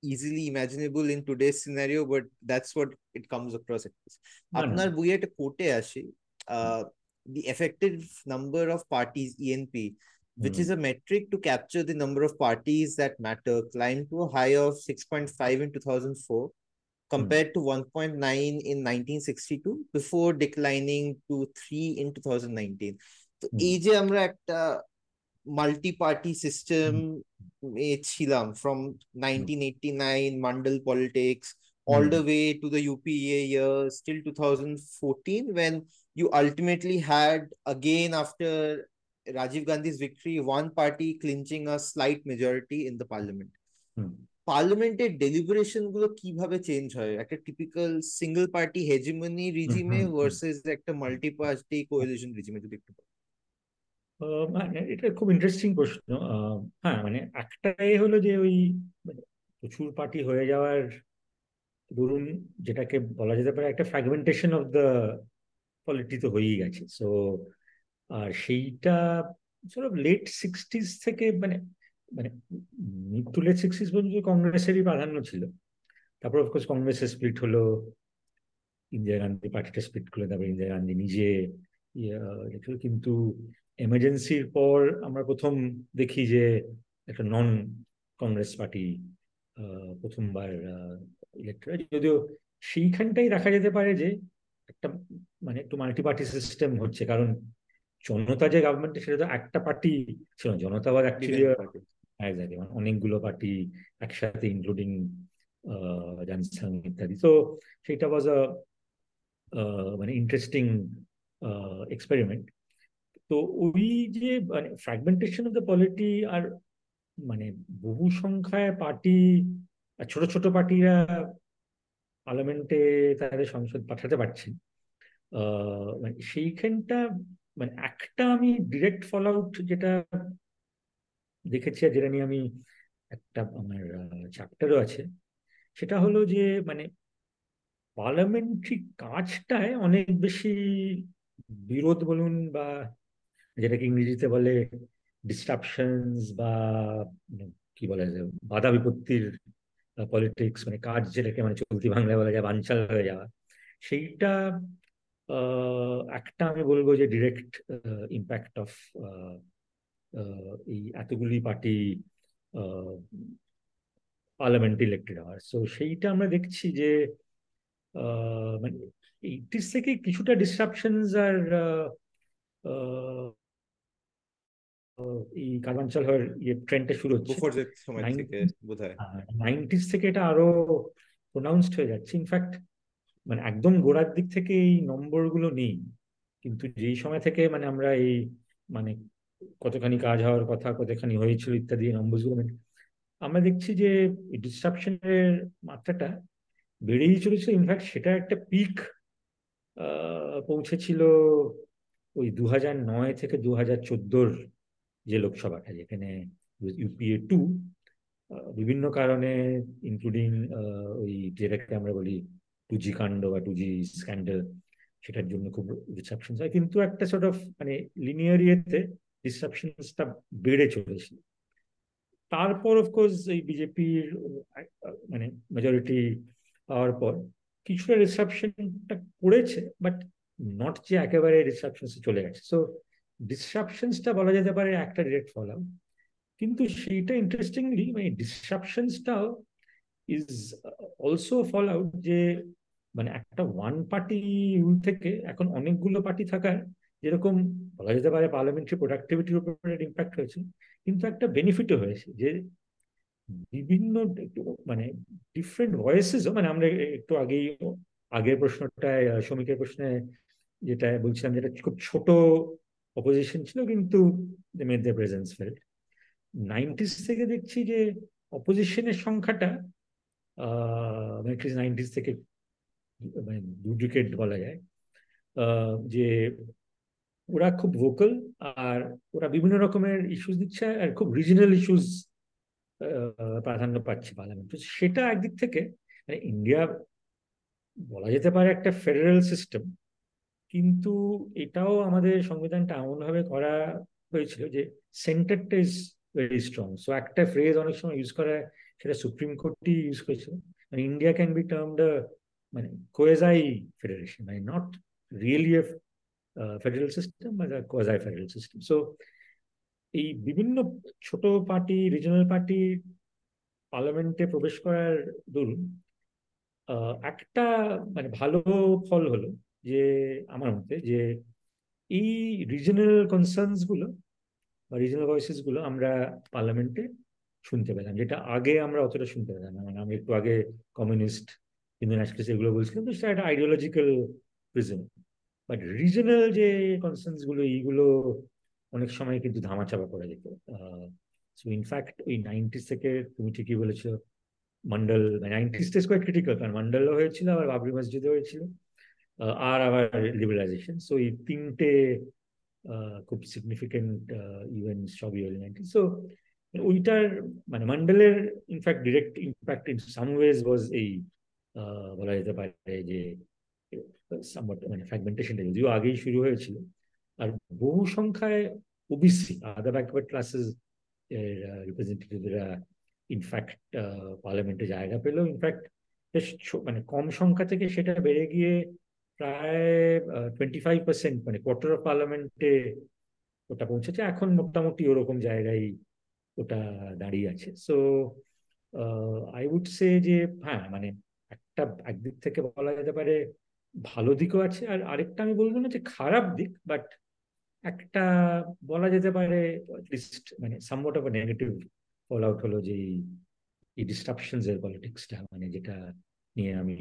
easily imaginable in today's scenario, but that's what it comes across. আপনার বইয়ে একটা কোটে আসে the effective number of parties ENP which is a metric to capture the number of parties that matter climbed to a high of 6.5 in 2004 compared to 1.9 in 1962 before declining to 3 in 2019 তো হুম। এই যে আমরা একটা multi party system এ ছিলাম from 1989 mandal politics all hmm. the way to the UPA years till 2014 when you ultimately had again after Rajiv Gandhi's victory one party clinching a slight majority in the parliament hmm. পার্লামেন্টের ডেলিবারেশনগুলো কীভাবে change হয় একটা typical single party hegemony রিজিমে। Versus একটা multi party coalition রিজিমে যদি একটু মানে এটা খুব ইন্টারেস্টিং প্রশ্ন হ্যাঁ মানে একটাই হলো যে ওই মানে প্রচুর পার্টি হয়ে যাওয়ার ধরুন যেটাকে বলা যেতে পারে একটা ফ্র্যাগমেন্টেশন অফ দ্য পলিটি তো হয়েই গেছে। সো আর সেইটা সব লেট সিক্সটিস থেকে মানে মানে মিড টু লেট সিক্সটিস পর্যন্ত কংগ্রেসেরই প্রাধান্য ছিল। তারপর অফকোর্স কংগ্রেসের স্প্লিট হলো, ইন্দিরা গান্ধী পার্টিটা স্প্লিট করল, তারপর ইন্দিরা গান্ধী নিজে কিন্তু এমার্জেন্সির পর আমরা প্রথম দেখি যে একটা নন কংগ্রেস পার্টি প্রথমবার ইলেক্ট যদিও সেইখানটাই দেখা যেতে পারে যে একটা মানে একটু মাল্টি পার্টি সিস্টেম হচ্ছে। কারণ জনতা যে গভর্নমেন্ট সেটা তো একটা পার্টি ছিল জনতা অ্যাকচুয়ালি এক্স্যাক্টলি মানে অনেকগুলো পার্টি একসাথে ইনক্লুডিং জানসাং ইত্যাদি। তো সেটা ওয়াজ আ মানে ইন্টারেস্টিং এক্সপেরিমেন্ট তো ওই যে মানে ফ্র্যাগমেন্টেশন অফ দ্য পলিটি আর মানে বহু সংখ্যায় পার্টি ছোট ছোট পার্টিরা পার্লামেন্টে তাদের সংসদ পাঠাতে পারছেন আহ, মানে সেইখানটা মানে একটা আমি ডিরেক্ট ফল আউট যেটা দেখেছি আর যেটা নিয়ে আমি একটা আমার চ্যাপ্টারও আছে সেটা হলো যে মানে পার্লামেন্টারি কাজটায় অনেক বেশি বিরোধ বলুন বা যেটাকে ইংরেজিতে বলে ডিস্ট্রাপশনস বা মানে কি বলা বাধা বিপত্তির পলিটিক্স মানে কাজ যেটাকে মানে চলতি বাংলায় বলা যায় বাঞ্চাল হয়ে যাওয়া। সেইটা একটা আমি বলব যে ডিরেক্ট ইম্প্যাক্ট অফ এই এতগুলি পার্টি পার্লামেন্ট ইলেক্টেড হওয়ার সো সেইটা আমরা দেখছি যে মানে এইটিস থেকে কিছুটা ডিসরাপশনস আর এই কারবাঞ্চাল হওয়ার ইয়ে ট্রেন্ডটা শুরু হচ্ছে। বুফোর্সের সময় Nine- থেকে বোধহয়। নাইনটিস থেকে এটা আরও প্রোনাউন্সড হয়ে যাচ্ছে। ইনফ্যাক্ট মানে একদম গোড়ার দিক থেকে এই নম্বরগুলো নেই। কিন্তু যেই সময় থেকে মানে আমরা এই মানে কতখানি কাজ হওয়ার কথা কতখানি হয়েছিল ইত্যাদি নম্বরগুলো আমরা দেখছি যে ডিসরাপশনের মাত্রাটা বেড়েই চলেছে ইনফ্যাক্ট সেটা একটা পিক পৌঁছেছিল ওই দু হাজার নয় থেকে দু হাজার চোদ্দোর যে লোকসভাটা যেখানে ইউপিএ টু বিভিন্ন কারণে ইনক্লুডিং ওই যেটাকে আমরা বলি টু জি কাণ্ড বা টু জি স্ক্যান্ডাল সেটার জন্য খুব ডিসরাপশন হয়। কিন্তু একটা সর্ট অফ মানে লিনিয়ার ইয়েতে ডিসরাপশনসটা বেড়ে চলেছিল তারপর অফকোর্স এই বিজেপির মানে মেজরিটি পাওয়ার পর কিছুটা ডিসরাপশনটা করেছে বাট নট যে একেবারে রিসেপশন চলে গেছে। সো ডিসরাপশনসটা বলা যেতে পারে একটা ডিরেক্ট ফল আউট কিন্তু সেইটা ইন্টারেস্টিংলি মানে ডিসরাপশনসটাও ইজ অলসো ফল আউট যে মানে একটা ওয়ান পার্টি রুল থেকে এখন অনেকগুলো পার্টি থাকার যেরকম বলা যেতে পারে পার্লামেন্টারি প্রোডাক্টিভিটির উপরে ইম্প্যাক্ট হয়েছে। কিন্তু একটা বেনিফিটও হয়েছে যে, বিভিন্ন মানে ডিফারেন্ট ভয়েসেসও মানে আমরা একটু আগেই আগের প্রশ্নটায় শ্রমিকের প্রশ্নে যেটা বলছিলাম যেটা খুব ছোট অপোজিশন ছিল কিন্তু made the presence felt nineties থেকে দেখছি যে অপোজিশনের সংখ্যাটা নাইনটিস থেকে মানে দু বলা যায় যে ওরা খুব ভোকাল আর ওরা বিভিন্ন রকমের ইস্যুস দিচ্ছে আর খুব রিজনাল ইস্যুস প্রাধান্য পাচ্ছে পার্লামেন্ট সেটা একদিক থেকে মানে ইন্ডিয়া বলা যেতে পারে একটা ফেডারেল সিস্টেম কিন্তু এটাও আমাদের সংবিধানটা এমনভাবে করা হয়েছিল যে সেন্টারটা ইজ ভেরি স্ট্রং সো একটা ফ্রেজ অনেক সময় ইউজ করা সেটা সুপ্রিম কোর্টই ইউজ করেছিল। মানে India can be termed the মানে কোয়েজাই ফেডারেশন মানে not really a federal system but quasi federal system so এই বিভিন্ন ছোট পার্টি রিজনাল পার্টি পার্লামেন্টে প্রবেশ করার দরুন আহ, একটা মানে ভালো ফল হলো যে আমার মতে যে এই রিজনাল কনসার্নসগুলো বা রিজনাল ভয়েসেসগুলো আমরা পার্লামেন্টে শুনতে পেলাম যেটা আগে আমরা অতটা শুনতে পেলাম না। মানে আমি একটু আগে কমিউনিস্ট হিন্দু ন্যাশনালিস্ট এগুলো বলছিলাম, তো সেটা একটা আইডিওলজিক্যাল প্রিজম বাট রিজনাল যে কনসার্নসগুলো, এইগুলো অনেক সময় কিন্তু ধামাচাপা পড়ে যেত সো ইনফ্যাক্ট ওই নাইনটিস থেকে তুমি ঠিকই বলেছ, মন্ডল নাইনটিস টেস কোয়াইট ক্রিটিক্যাল কারণ মন্ডলও হয়েছিল, আবার বাবরি মসজিদও হয়েছিল। আর আবার লিবারাইজেশন সো এই তিনটে খুব সিগনিফিকেন্ট ইভেন্টস সবই হল নাইনটি সো ওইটার মানে মন্ডলের in fact direct impact in some ways was এই বলা যেতে পারে যে মানে ফ্র্যাগমেন্টেশনটা যদিও আগেই শুরু হয়েছিল। আর বহু সংখ্যায় ওবিসি আদার ব্যাকওয়ার্ড ক্লাসেস এর রিপ্রেজেন্টেটিভরা ইনফ্যাক্ট পার্লামেন্টে জায়গা পেলেও ইনফ্যাক্ট বেশ মানে কম সংখ্যা থেকে সেটা বেড়ে গিয়ে প্রায় টোয়েন্টি ফাইভ পার্সেন্ট মানে কোয়ার্টার অফ পার্লামেন্টে ওটা পৌঁছেছে। এখন মোটামুটি ওরকম জায়গায় ওটা দাঁড়িয়ে আছে। সো আই উড সে যে হ্যাঁ মানে একটা, একদিক থেকে বলা যেতে পারে ভালো দিকও আছে। আর আরেকটা আমি বলব না যে খারাপ দিক বাট একটা বলা যেতে পারে লিস্ট মানে somewhat of negative fall out হলো যে এই- ডিস্ট্রাকশনস এর পলিটিক্সটা মানে যেটা নিয়ে আমি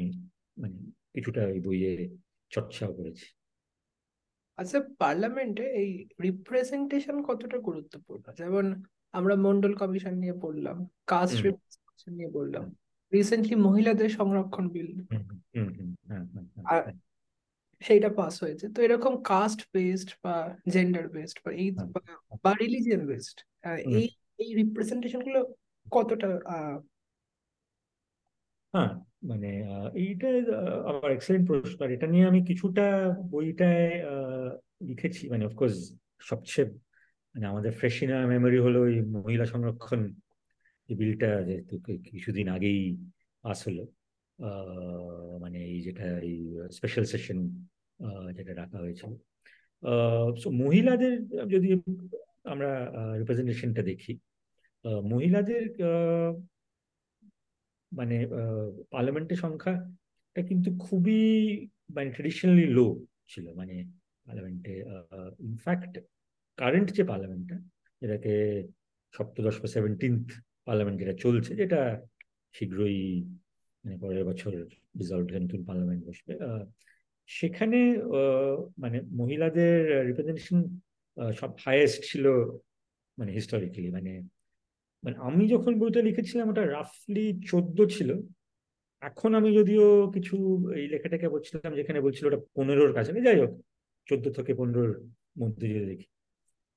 মানে কিছুটা ওই বইয়ে চর্চাও করেছি আচ্ছা পার্লামেন্টে এই রিপ্রেজেন্টেশন কতটা গুরুত্বপূর্ণ যেমন আমরা মন্ডল কমিশন নিয়ে পড়লাম কাস্ট। রিপ্রেজেন্টেশন নিয়ে বললাম রিসেন্টলি মহিলাদের সংরক্ষণ বিল হুম হুম হুম আর। সেইটা পাস হয়েছে তো এরকম কাস্ট বেসড বা জেন্ডার বেসড বা এই। বা- রিলিজিয়ন বেসড এই এই রিপ্রেজেন্টেশনগুলো কতটা হ্যাঁ মানে এইটা আমার এক্সেলেন্ট প্রশ্ন। আর এটা নিয়ে আমি কিছুটা বইটায় লিখেছি। মানে অফকোর্স সবচেয়ে মানে আমাদের ফ্রেশ ইন মেমোরি হলো ওই মহিলা সংরক্ষণ এই বিলটা যেহেতু কিছুদিন আগেই পাস হলো। মানে এই যেটা, এই স্পেশাল সেশন যেটা রাখা হয়েছিল। সো মহিলাদের, যদি আমরা রিপ্রেজেন্টেশনটা দেখি মহিলাদের মানে পার্লামেন্টের সংখ্যাটা কিন্তু খুবই মানে ট্রেডিশনালি লো ছিল মানে পার্লামেন্টে ইনফ্যাক্ট কারেন্ট যে পার্লামেন্টটা যেটাকে সপ্তদশ বা সেভেন্টিন্থ পার্লামেন্ট যেটা চলছে, যেটা শীঘ্রই মানে পরের বছর রিজলভ নতুন পার্লামেন্ট বসবে সেখানে মানে মহিলাদের রিপ্রেজেন্টেশন সব হায়েস্ট ছিল মানে হিস্টোরিক্যালি মানে মানে আমি যখন বইটা লিখেছিলাম ওটা রাফলি চোদ্দ ছিল। এখন আমি যদিও কিছু এই লেখাটাকে বলছিলাম যেখানে বলছিল ওটা পনেরোর কাছে। যাই হোক চোদ্দ থেকে পনেরোর মধ্যে যদি দেখি।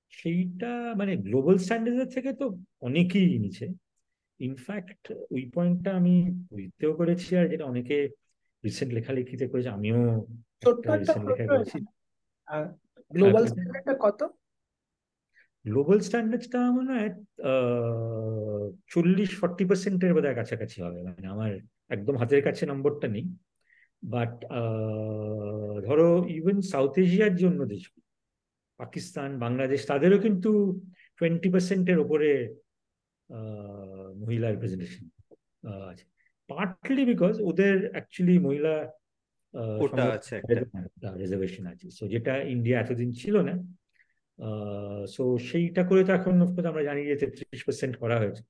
সেইটা মানে গ্লোবাল স্ট্যান্ডার্ডের থেকে তো অনেকই নিচে। ইনফ্যাক্ট ওই পয়েন্টটা আমি বইতেও করেছি আর যেটা অনেকে রিসেন্ট লেখালেখিতে করেছে আমিও রিসেন্ট লেখা করেছি। গ্লোবাল হ্যাঁ, স্ট্যান্ডার্ডটা কত? গ্লোবাল স্ট্যান্ডার্ডটা মনে হয় চল্লিশ ফর্টি পার্সেন্টের বোধহয় কাছাকাছি হবে। মানে আমার একদম হাতের কাছে নম্বরটা নেই। বাট ধরো ইভেন সাউথ এশিয়ার জন্য দেশ পাকিস্তান বাংলাদেশ তাদেরও কিন্তু টোয়েন্টি পার্সেন্টের ওপরে মহিলা রিপ্রেজেন্টেশন আছে। পার্টলি বিকজ ওদের অ্যাকচুয়ালি মহিলা রিজার্ভেশন আছে সো যেটা ইন্ডিয়া এতদিন ছিল না। সো সেইটা করে তো এখন আমরা জানি যে তেত্রিশ পার্সেন্ট করা হয়েছে।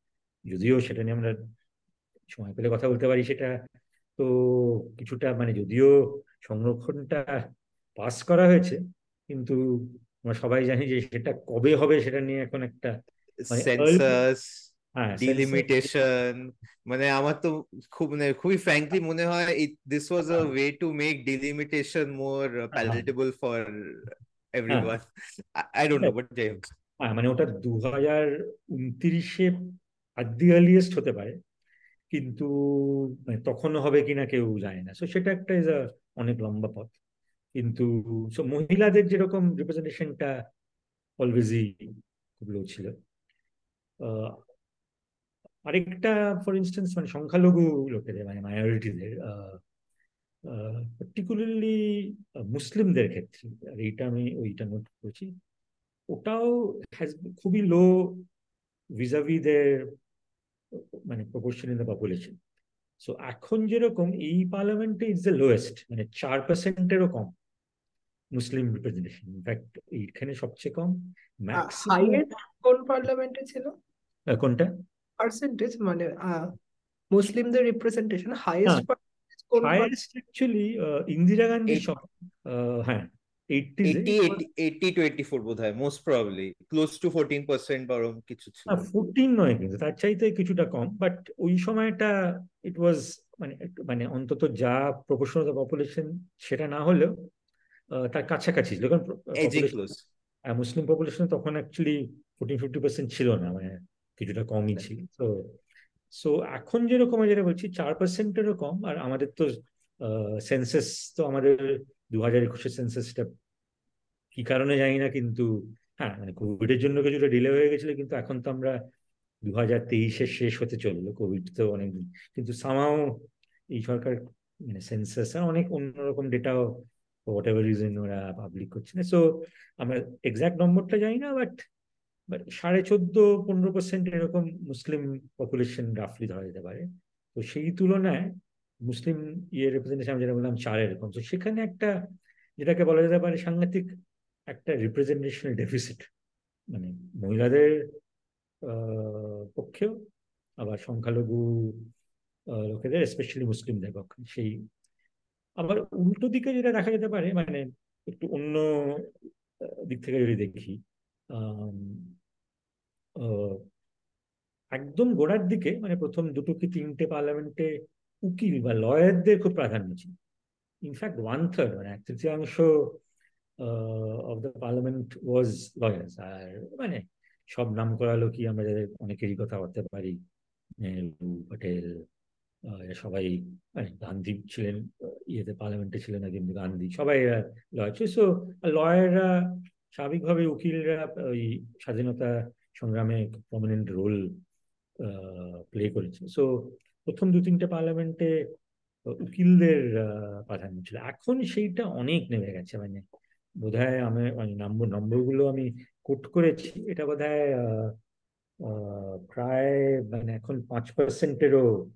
যদিও সেটা নিয়ে আমরা সময় পেলে কথা বলতে পারি সেটা তো কিছুটা মানে যদিও সংরক্ষণটা পাস করা হয়েছে কিন্তু আমরা সবাই জানি যে সেটা কবে হবে সেটা নিয়ে এখন একটা মানে সেন্সাস হ্যাঁ ডিলিমিটেশন মানে আমার তো খুব মানে খুবই ফ্র্যাঙ্কলি মনে হয় this was a way to make delimitation more palatable for everyone I don't know but যাই হোক মানে ওটা দু হাজার উনত্রিশে earliest হতে পারে কিন্তু মানে তখনও হবে কিনা কেউ জানে না। সো সেটা একটা ইজ অনেক লম্বা পথ। কিন্তু সো মহিলাদের যেরকম রিপ্রেজেন্টেশনটা অলওয়েজই খুব লো ছিল। আরেকটা ফর ইনস্টেন্স মানে সংখ্যালঘু লোকেদের মানে মাইনরিটিদের পার্টিকুলারলি মুসলিমদের ক্ষেত্রে আর এইটা আমি ওইটা নোট করেছি ওটাও হ্যাজ খুবই low vis a vis their মানে proportion in the population so এখন যেরকম এই পার্লামেন্টে ইজ দ্য লোয়েস্ট মানে চার পার্সেন্টেরও কম মুসলিম রিপ্রেজেন্টেশন ইনফ্যাক্ট এইখানে সবচেয়ে কম কোন পার্লামেন্টে ছিল? কোনটা? পার্সেন্টেজ মানে মুসলিমদের representation highest highest actually Indira ah, হ্যাঁ এইটিজে এইটি এইটি টোয়েন্টি ফোর বোধ most probably close to fourteen percent বরং কিছু ছিল। নয় কিন্তু তার চাইতে কিছুটা কম বাট ওই সময়টা ইট ওয়াজ মানে মানে অন্তত যা প্রপোর্শন অফ পপুলেশন সেটা না হলেও তার কাছাকাছি ছিল কারণ মুসলিম পপুলেশন তখন অ্যাকচুয়ালি ফোরটিন ফিফটি পার্সেন্ট ছিল না মানে কিছুটা কমই ছিল তো সো এখন যেরকম যেটা বলছি, চার পার্সেন্টেরও কম, আর আমাদের তো সেন্সাস তো আমাদের দু হাজার একুশের সেন্সাসটা কি কারণে জানি না, কিন্তু হ্যাঁ মানে কোভিডের জন্য কিছুটা ডিলে হয়ে গেছিল, কিন্তু এখন তো আমরা দু হাজার তেইশে শেষ হতে চলল কোভিড তো অনেক কিন্তু সামাও এই সরকার মানে সেন্সাস অনেক অন্যরকম ডেটাও হোয়াট এভার রিজন ওরা পাবলিক করছে না। সো আমরা এক্সাক্ট নম্বরটা জানি না বাট সাড়ে চোদ্দ, পনেরো পার্সেন্ট এরকম মুসলিম পপুলেশন রাফলি ধরা যেতে পারে। তো সেই তুলনায় মুসলিম ইয়ে রিপ্রেজেন্টেশন আমি যেটা বললাম, চার এরকম। তো সেখানে একটা, যেটাকে বলা যেতে পারে, সাংঘাতিক একটা রিপ্রেজেন্টেশনাল ডেফিসিট মানে মহিলাদের পক্ষেও, আবার সংখ্যালঘু লোকেদের স্পেশালি মুসলিমদের পক্ষে। সেই, আবার উল্টো দিকে যেটা দেখা যেতে পারে মানে একটু অন্য দিক থেকে যদি দেখি একদম গোড়ার দিকে মানে প্রথম দুটো কি তিনটে পার্লামেন্টে উকিল বা লয়ারদের খুব প্রাধান্য ছিল। ইনফ্যাক্ট ওয়ান থার্ড মানে এক তৃতীয়াংশ of the parliament was lawyers আর মানে সব নাম করা লোকই আমরা যাদের অনেকেরই কথা বলতে পারি নেহরু আহ, সবাই মানে গান্ধী ছিলেন ইয়েতে পার্লামেন্টে ছিলেন না কিন্তু গান্ধী সবাই লয়ার ছিল। সো লয়াররা স্বাভাবিকভাবে উকিলরা ওই স্বাধীনতা সংগ্রামে প্রমিনেন্ট রোল প্লে করেছে। সো প্রথম দু তিনটে পার্লামেন্টে উকিলদের প্রাধান্য ছিল। এখন সেইটা অনেক নেমে গেছে। মানে বোধহয় আমি মানে নম্বর নম্বরগুলো আমি কোট করেছি। এটা বোধহয় আহ, আহ, প্রায় মানে এখন পাঁচ পার্সেন্টেরও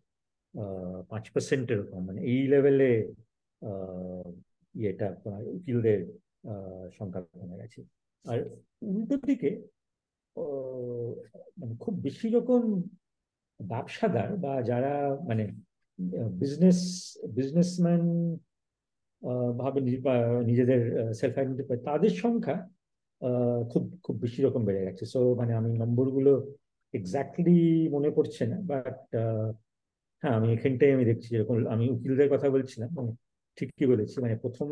পাঁচ পার্সেন্টেরও কম। মানে এই লেভেলে ইয়েটা উকিলদের সংখ্যা কমে গেছে। আর উল্টো দিকে মানে খুব বেশি রকম ব্যবসাদার বা যারা মানে বিজনেস বিজনেসম্যান ভাবে নিজেদের সেলফ আইডেন্টিফাই তাদের সংখ্যা খুব খুব বেশি রকম বেড়ে গেছে। সো মানে আমি নম্বরগুলো এক্স্যাক্টলি মনে পড়ছে না বাট হ্যাঁ আমি এখানটাই আমি দেখছি যেরকম আমি উকিলদের কথা বলছিলাম মানে ঠিকই বলেছি মানে প্রথম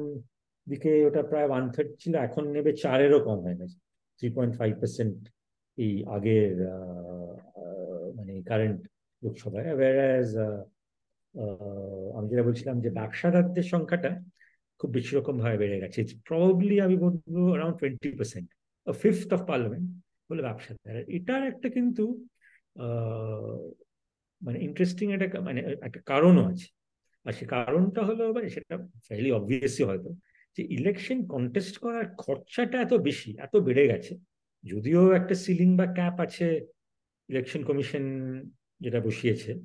দিকে ওটা প্রায় ওয়ান থার্ড ছিল এখন নেবে চারেরও কম হয়ে গেছে। থ্রি পয়েন্ট ফাইভ পার্সেন্ট এই আগের মানে কারেন্ট লোকসভায়। আহ, আমি যেটা বলছিলাম যে ব্যবসাদারদের সংখ্যাটা খুব বেশি রকম ভাবে বেড়ে গেছে। প্রবাবলি আমি বলব around twenty percent fifth of parliament হলো ব্যবসাদার এটার একটা কিন্তু মানে ইন্টারেস্টিং একটা মানে একটা কারণও আছে। আর সে কারণটা হলো মানে সেটা ফেলি অবভিয়াসলি হয়তো যে ইলেকশন কন্টেস্ট করার খরচাটা এত বেশি, এত বেড়ে গেছে, যদিও একটা সিলিং বা ক্যাপ আছে ইলেকশন কমিশন যেটা বসিয়েছে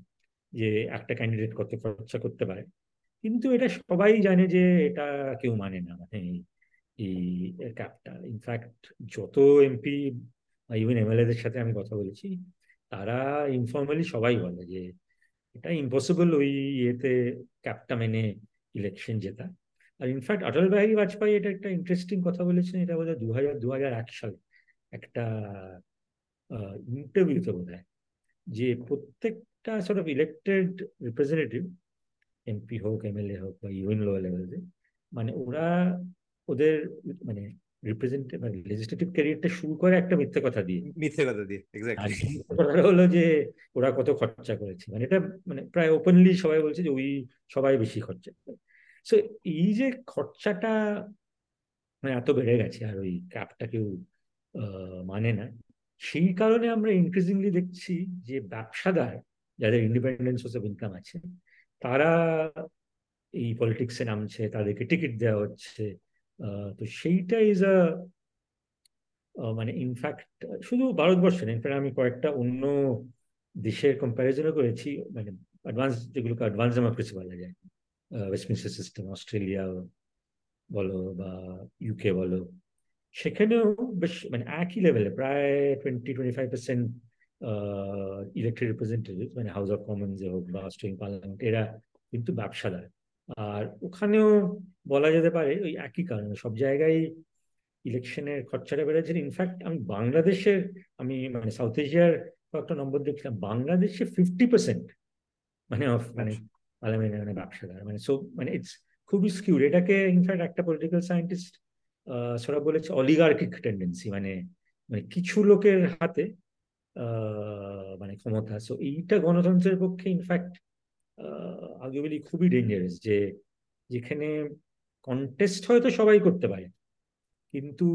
যে একটা ক্যান্ডিডেট কত খরচা করতে পারে। কিন্তু এটা সবাই জানে যে এটা কেউ মানে না মানে এই- ক্যাপটা ইনফ্যাক্ট যত এমপি বা ইভেন এমএলএদের সাথে আমি কথা বলেছি, তারা ইনফর্মালি সবাই বলে যে এটা ইম্পসিবল ওই ইয়েতে ক্যাপটা মেনে ইলেকশন জেতা। আর ইনফ্যাক্ট অটল বিহারী বাজপেয়ী এটা একটা ইন্টারেস্টিং কথা বলেছেন এটা বোধ হয় দু হাজার দু হাজার এক সালে একটা ইন্টারভিউতে বোধ হয় যে প্রত্যেকটা sort of elected representative MP হোক এমএলএ হোক বা ইউএন লোয়ার লেভেলে মানে ওরা ওদের মানে রিপ্রেজেন্টেটিভ মানে লেজিসলেটিভ ক্যারিয়ারটা শুরু করে একটা মিথ্যে কথা দিয়ে। মিথ্যে কথা দিয়ে এক্স্যাক্টলি কথাটা হলো যে ওরা কত খরচা করেছে। মানে এটা মানে প্রায় ওপেনলি সবাই বলছে যে ওই সবাই বেশি খরচা সো এই যে খরচাটা মানে এত বেড়ে গেছে আর ওই ক্যাপটা কেউ মানে না, সেই কারণে আমরা ইনক্রিজিংলি দেখছি যে ব্যবসাদার যাদের ইন্ডিপেন্ডেন্ট সোর্স অফ ইনকাম আছে, তারা এই পলিটিক্সে নামছে, তাদেরকে টিকিট দেওয়া হচ্ছে তো সেইটা ইজ আ মানে ইনফ্যাক্ট শুধু ভারতবর্ষে না ইনফ্যাক্ট আমি কয়েকটা অন্য দেশের কম্প্যারিজনও করেছি মানে অ্যাডভান্স যেগুলোকে অ্যাডভান্স ডেমোক্রেসি বলা যায়। ওয়েস্টমিনস্টার সিস্টেম অস্ট্রেলিয়া বলো বা ইউকে বলো, সেখানেও বেশ মানে একই লেভেলে প্রায় twenty twenty five percent elected representative মানে হাউস অফ কমন্স হোক বা অস্ট্রেলিয়ান পার্লামেন্ট এরা কিন্তু ব্যবসাদার। আর ওখানেও বলা যেতে পারে ওই একই কারণে, সব জায়গায় ইলেকশনের খরচাটা বেড়েছে। ইনফ্যাক্ট আমি বাংলাদেশের, আমি মানে সাউথ এশিয়ার কয়েকটা নম্বর দেখছিলাম, বাংলাদেশে ফিফটি পার্সেন্ট মানে মানে পার্লামেন্ট মানে ব্যবসাদার মানে সো মানে ইটস খুবই স্কিউড এটাকে ইনফ্যাক্ট একটা পলিটিক্যাল সায়েন্টিস্ট সেটা বলেছে অলিগার্কিক টেন্ডেন্সি মানে মানে কিছু লোকের হাতে মানে ক্ষমতা। সো এইটা গণতন্ত্রের পক্ষে ইনফ্যাক্ট আর্গুমেন্টলি খুবই ডেঞ্জারাস যে, যেখানে কন্টেস্ট হয়তো সবাই করতে পারে। কিন্তু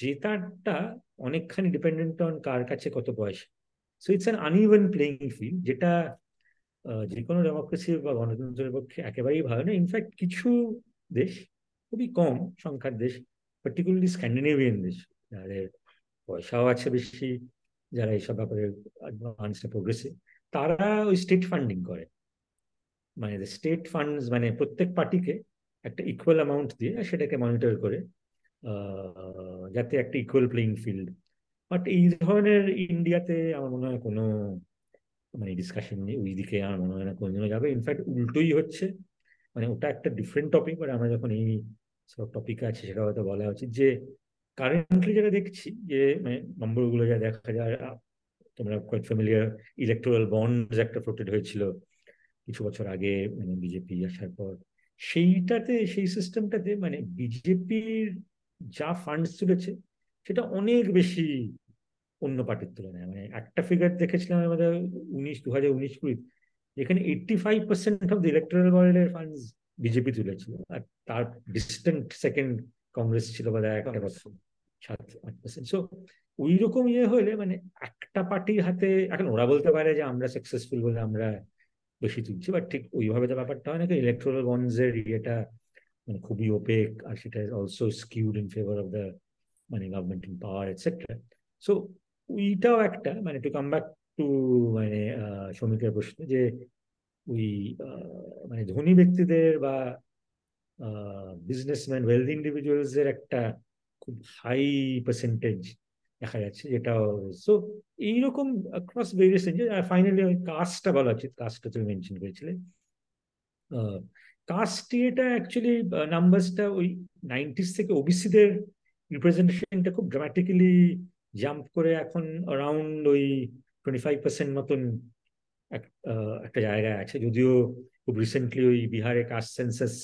জেতারটা অনেকখানি ডিপেন্ডেন্ট অন কার কাছে কত পয়সা। So it's an uneven playing field যেটা যে কোনো ডেমোক্রেসি বা গণতন্ত্রের পক্ষে একেবারেই ভালো না ইনফ্যাক্ট কিছু দেশ, খুবই কম সংখ্যার দেশ পার্টিকুলারলি স্ক্যান্ডিনেভিয়ান দেশ, যাদের পয়সাও আছে বেশি, যারা এইসব ব্যাপারে অ্যাডভান্স প্রোগ্রেসিভ তারা ওই স্টেট ফান্ডিং করে। মানে স্টেট ফান্ডস মানে প্রত্যেক পার্টিকে একটা ইকুয়াল অ্যামাউন্ট দিয়ে সেটাকে মনিটর করে যাতে একটা ইকুয়াল প্লেইং ফিল্ড বাট এই ধরনের ইন্ডিয়াতে আমার মনে হয় কোনো মানে ডিসকাশন ওই দিকে আমার মনে হয় না কোনোদিনও যাবে। ইনফ্যাক্ট উল্টোই হচ্ছে মানে ওটা একটা ডিফারেন্ট টপিক বাট আমরা যখন এই সব টপিক আছে, সেটা হয়তো বলা উচিত যে কারেন্টলি যেটা দেখছি, যে মানে নম্বরগুলো যা দেখা যায় তোমরা কোয়াইট ফ্যামিলিয়ার ইলেকট্রাল বন্ডস একটা ফ্লোটেড হয়েছিল কিছু বছর আগে মানে বিজেপি আসার পর। সেইটাতে, সেই সিস্টেমটাতে মানে বিজেপির যা ফান্ডস তুলেছে, সেটা অনেক বেশি অন্য পার্টির তুলনায়। মানে একটা ফিগার দেখেছিলাম আমাদের উনিশ দু হাজার উনিশ কুড়ি যেখানে eighty five percent of the electoral ওয়ার্ল্ডের ফান্ডস বিজেপি তুলেছিল। আর তার ডিস্টেন্ট সেকেন্ড কংগ্রেস ছিল বোধ একটা বছর সাত আট পার্সেন্ট সো ওই রকম ইয়ে হলে মানে একটা পার্টির হাতে এখন ওরা বলতে পারে যে আমরা সাকসেসফুল বলে আমরা বেশি তুলছি বাট ঠিক ওইভাবে তো ব্যাপারটা হয় না। ইলেকট্রাল বন্ডসের ইয়েটা মানে খুবই ওপেক আর সেটা also skewed in favour of the মানে government in power et cetera so ওইটাও একটা মানে টু কাম ব্যাক টু মানে শ্রমিকের প্রশ্ন যে, ওই মানে ধনী ব্যক্তিদের বা বিজনেসম্যান ওয়েলদি ইন্ডিভিজুয়ালস এর একটা খুব হাই পার্সেন্টেজ দেখা যাচ্ছে যেটা সো এইরকম অ্যাক্রস ভেরিয়াস ফাইনালি কাস্টটা বলা উচিত কাস্টটা তুমি মেনশন করেছিলে। কাস্ট এটা অ্যাকচুয়ালি নাম্বারসটা ওই নাইনটিস থেকে ওবিসিদের রিপ্রেজেন্টেশনটা খুব ড্রামাটিক্যালি জাম্প করে এখন অ্যারাউন্ড ওই টোয়েন্টি ফাইভ পার্সেন্ট মতন একটা জায়গায় আছে। যদিও খুব রিসেন্টলি ওই বিহারে কাস্ট সেন্সাস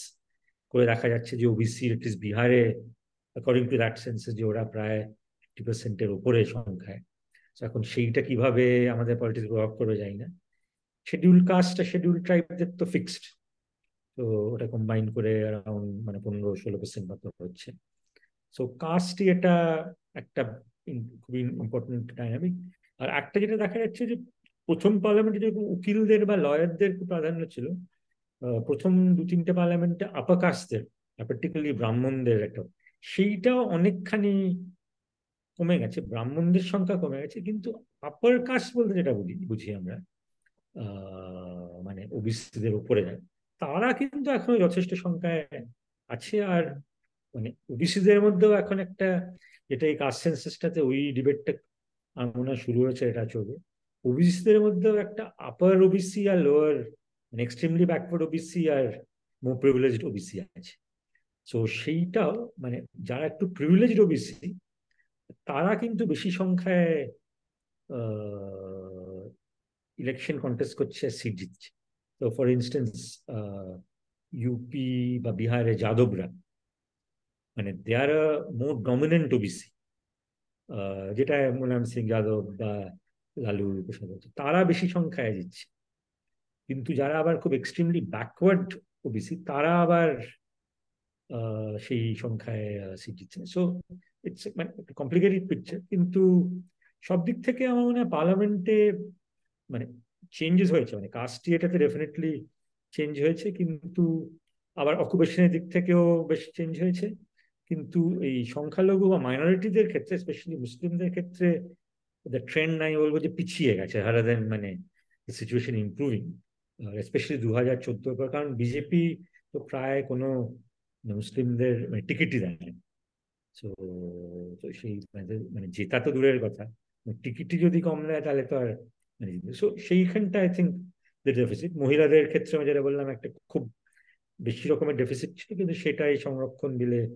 করে দেখা যাচ্ছে যে ওবিসি এটলিস্ট বিহারে অ্যাকর্ডিং টু দ্যাট সেন্সাস যে ওরা প্রায় ফিফটি পার্সেন্টের উপরে সংখ্যায়। এখন সেইটা কীভাবে আমাদের পলিটিক্স প্রভাব করবে যাই না। শেডিউল কাস্ট আর শেডিউল ট্রাইবদের তো ফিক্সড তো ওটা কম্বাইন করে অ্যারাউন্ড মানে পনেরো ষোলো পার্সেন্ট মতো হচ্ছে। সো কাস্টই এটা একটা খুবই ইম্পর্টেন্ট ডাইনামিক আর একটা যেটা দেখা যাচ্ছে যে প্রথম পার্লামেন্টে যেরকম উকিলদের বা লয়ারদের খুব প্রাধান্য ছিল প্রথম দু তিনটে পার্লামেন্টে আপার কাস্টদের পার্টিকুলারলি ব্রাহ্মণদের একটা। সেইটাও অনেকখানি কমে গেছে, ব্রাহ্মণদের সংখ্যা কমে গেছে, কিন্তু আপার কাস্ট বলতে যেটা বুঝি বুঝি আমরা মানে ওবিসিদের উপরে তারা কিন্তু এখনও যথেষ্ট সংখ্যায় আছে। আর মানে ওবিসিদের মধ্যেও এখন একটা যেটা এই কাস্ট সেন্সাসটাতে ওই ডিবেটটা মনে শুরু হয়েছে, এটা চলবে। ওবিসিদের মধ্যেও একটা আপার ওবিসি আর লোয়ার মানে এক্সট্রিমলি ব্যাকওয়ার্ড ওবিসি আর মোর প্রিভিলেজড ওবিসি আছে। সো সেইটাও মানে যারা একটু প্রিভিলেজড ওবিসি তারা কিন্তু বেশি সংখ্যায় ইলেকশন কন্টেস্ট করছে সিট জিতছে। তো ফর ইনস্টেন্স ইউপি বা বিহারে যাদবরা মানে দে আর মোর ডমিনেন্ট ওবিসি যেটা মুলায়ম সিং যাদব বা লালু প্রসাদ তারা বেশি সংখ্যায় দিচ্ছে কিন্তু যারা আবার খুব এক্সট্রিমলি ব্যাকওয়ার্ড ওবিসি তারা আবার সেই সংখ্যায় সিট দিচ্ছে সো ইটস মানে কমপ্লিকেটেড পিকচার কিন্তু সব দিক থেকে আমার মনে হয় পার্লামেন্টে মানে চেঞ্জেস হয়েছে। মানে কাস্ট এটাতে ডেফিনেটলি চেঞ্জ হয়েছে। কিন্তু আবার অকুপেশনের দিক থেকেও বেশ চেঞ্জ হয়েছে। কিন্তু এই সংখ্যালঘু বা মাইনরিটিদের ক্ষেত্রে স্পেশালি মুসলিমদের ক্ষেত্রে ট্রেন্ড নাই বলব যে পিছিয়ে গেছে হারা দেন মানে সিচুয়েশন ইম্প্রুভিং স্পেশালি দু হাজার চোদ্দ পর, কারণ বিজেপি তো প্রায় কোনো মুসলিমদের মানে টিকিটই দেয় না তো তো সেই মানে মানে জেতা তো দূরের কথা টিকিটই যদি কম দেয় তাহলে তো আর মানে সো সেইখানটা আই থিঙ্ক ডেফিসিট মহিলাদের ক্ষেত্রে আমি যেটা বললাম, একটা খুব বেশি রকমের ডেফিসিট ছিল, কিন্তু সেটাই সংরক্ষণ আহ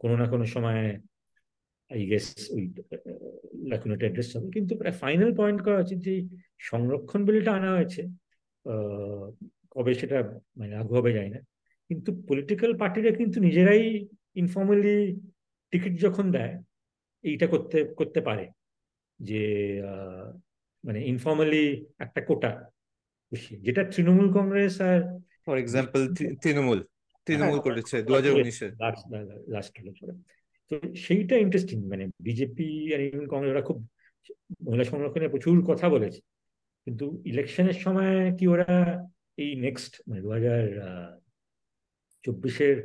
কোনো না কোনো সময় আই গেস ওই লাকুনাটা অ্যাড্রেস হবে। কিন্তু প্রায় ফাইনাল পয়েন্ট করা উচিত যে সংরক্ষণ বিলটা আনা হয়েছে। কবে সেটা মানে লাগু হবে যায় না। কিন্তু পলিটিক্যাল পার্টিরা কিন্তু নিজেরাই ইনফর্মালি টিকিট যখন দেয়, এইটা করতে করতে পারে যে মানে ইনফর্মালি একটা কোটা যেটা তৃণমূল কংগ্রেস আর ফর এক্সাম্পল তৃণমূল। তৃণমূল করেছে দু হাজার উনিশে লাস্ট তো সেইটা ইন্টারেস্টিং মানে বিজেপি আর ইউনিয়ন কংগ্রেস ওরা খুব মহিলা সংরক্ষণে প্রচুর কথা বলেছে। কিন্তু ইলেকশনের সময় কি ওরা এই নেক্সট মানে দু হাজার চব্বিশের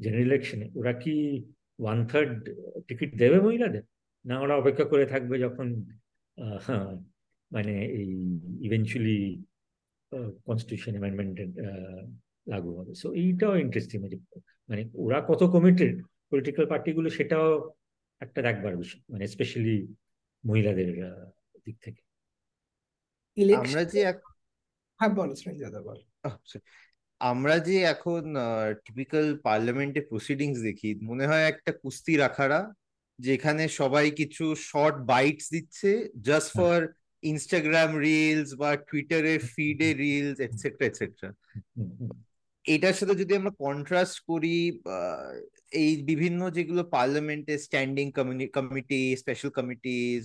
জেনারেল ইলেকশনে ওরা কি ওয়ান থার্ড টিকিট দেবে মহিলাদের? না ওরা অপেক্ষা করে থাকবে যখন মানে এই ইভেনচুয়ালি কনস্টিটিউশন অ্যামেন্ডমেন্ট লাগু হবে সো এইটাও ইন্টারেস্টিং মানে ওরা কত কমিটেড পলিটিক্যাল পার্টিগুলো সেটাও একটা দেখবার বিষয় মানে স্পেশালি মহিলাদের দিক থেকে। আমরা যে হ্যাঁ বলো দাদা বল। আমরা যে এখন টিপিক্যাল পার্লামেন্টে প্রসিডিংস দেখি মনে হয় একটা কুস্তি রাখারা যেখানে সবাই কিছু শর্ট বাইটস দিচ্ছে জাস্ট ফর ইনস্টাগ্রাম রিলস বা টুইটারের ফিডে রিলস এটসেট্রা এটসেট্রা এটার সাথে যদি আমরা কন্ট্রাস্ট করি এই বিভিন্ন যেগুলো পার্লামেন্টে standing committee special committees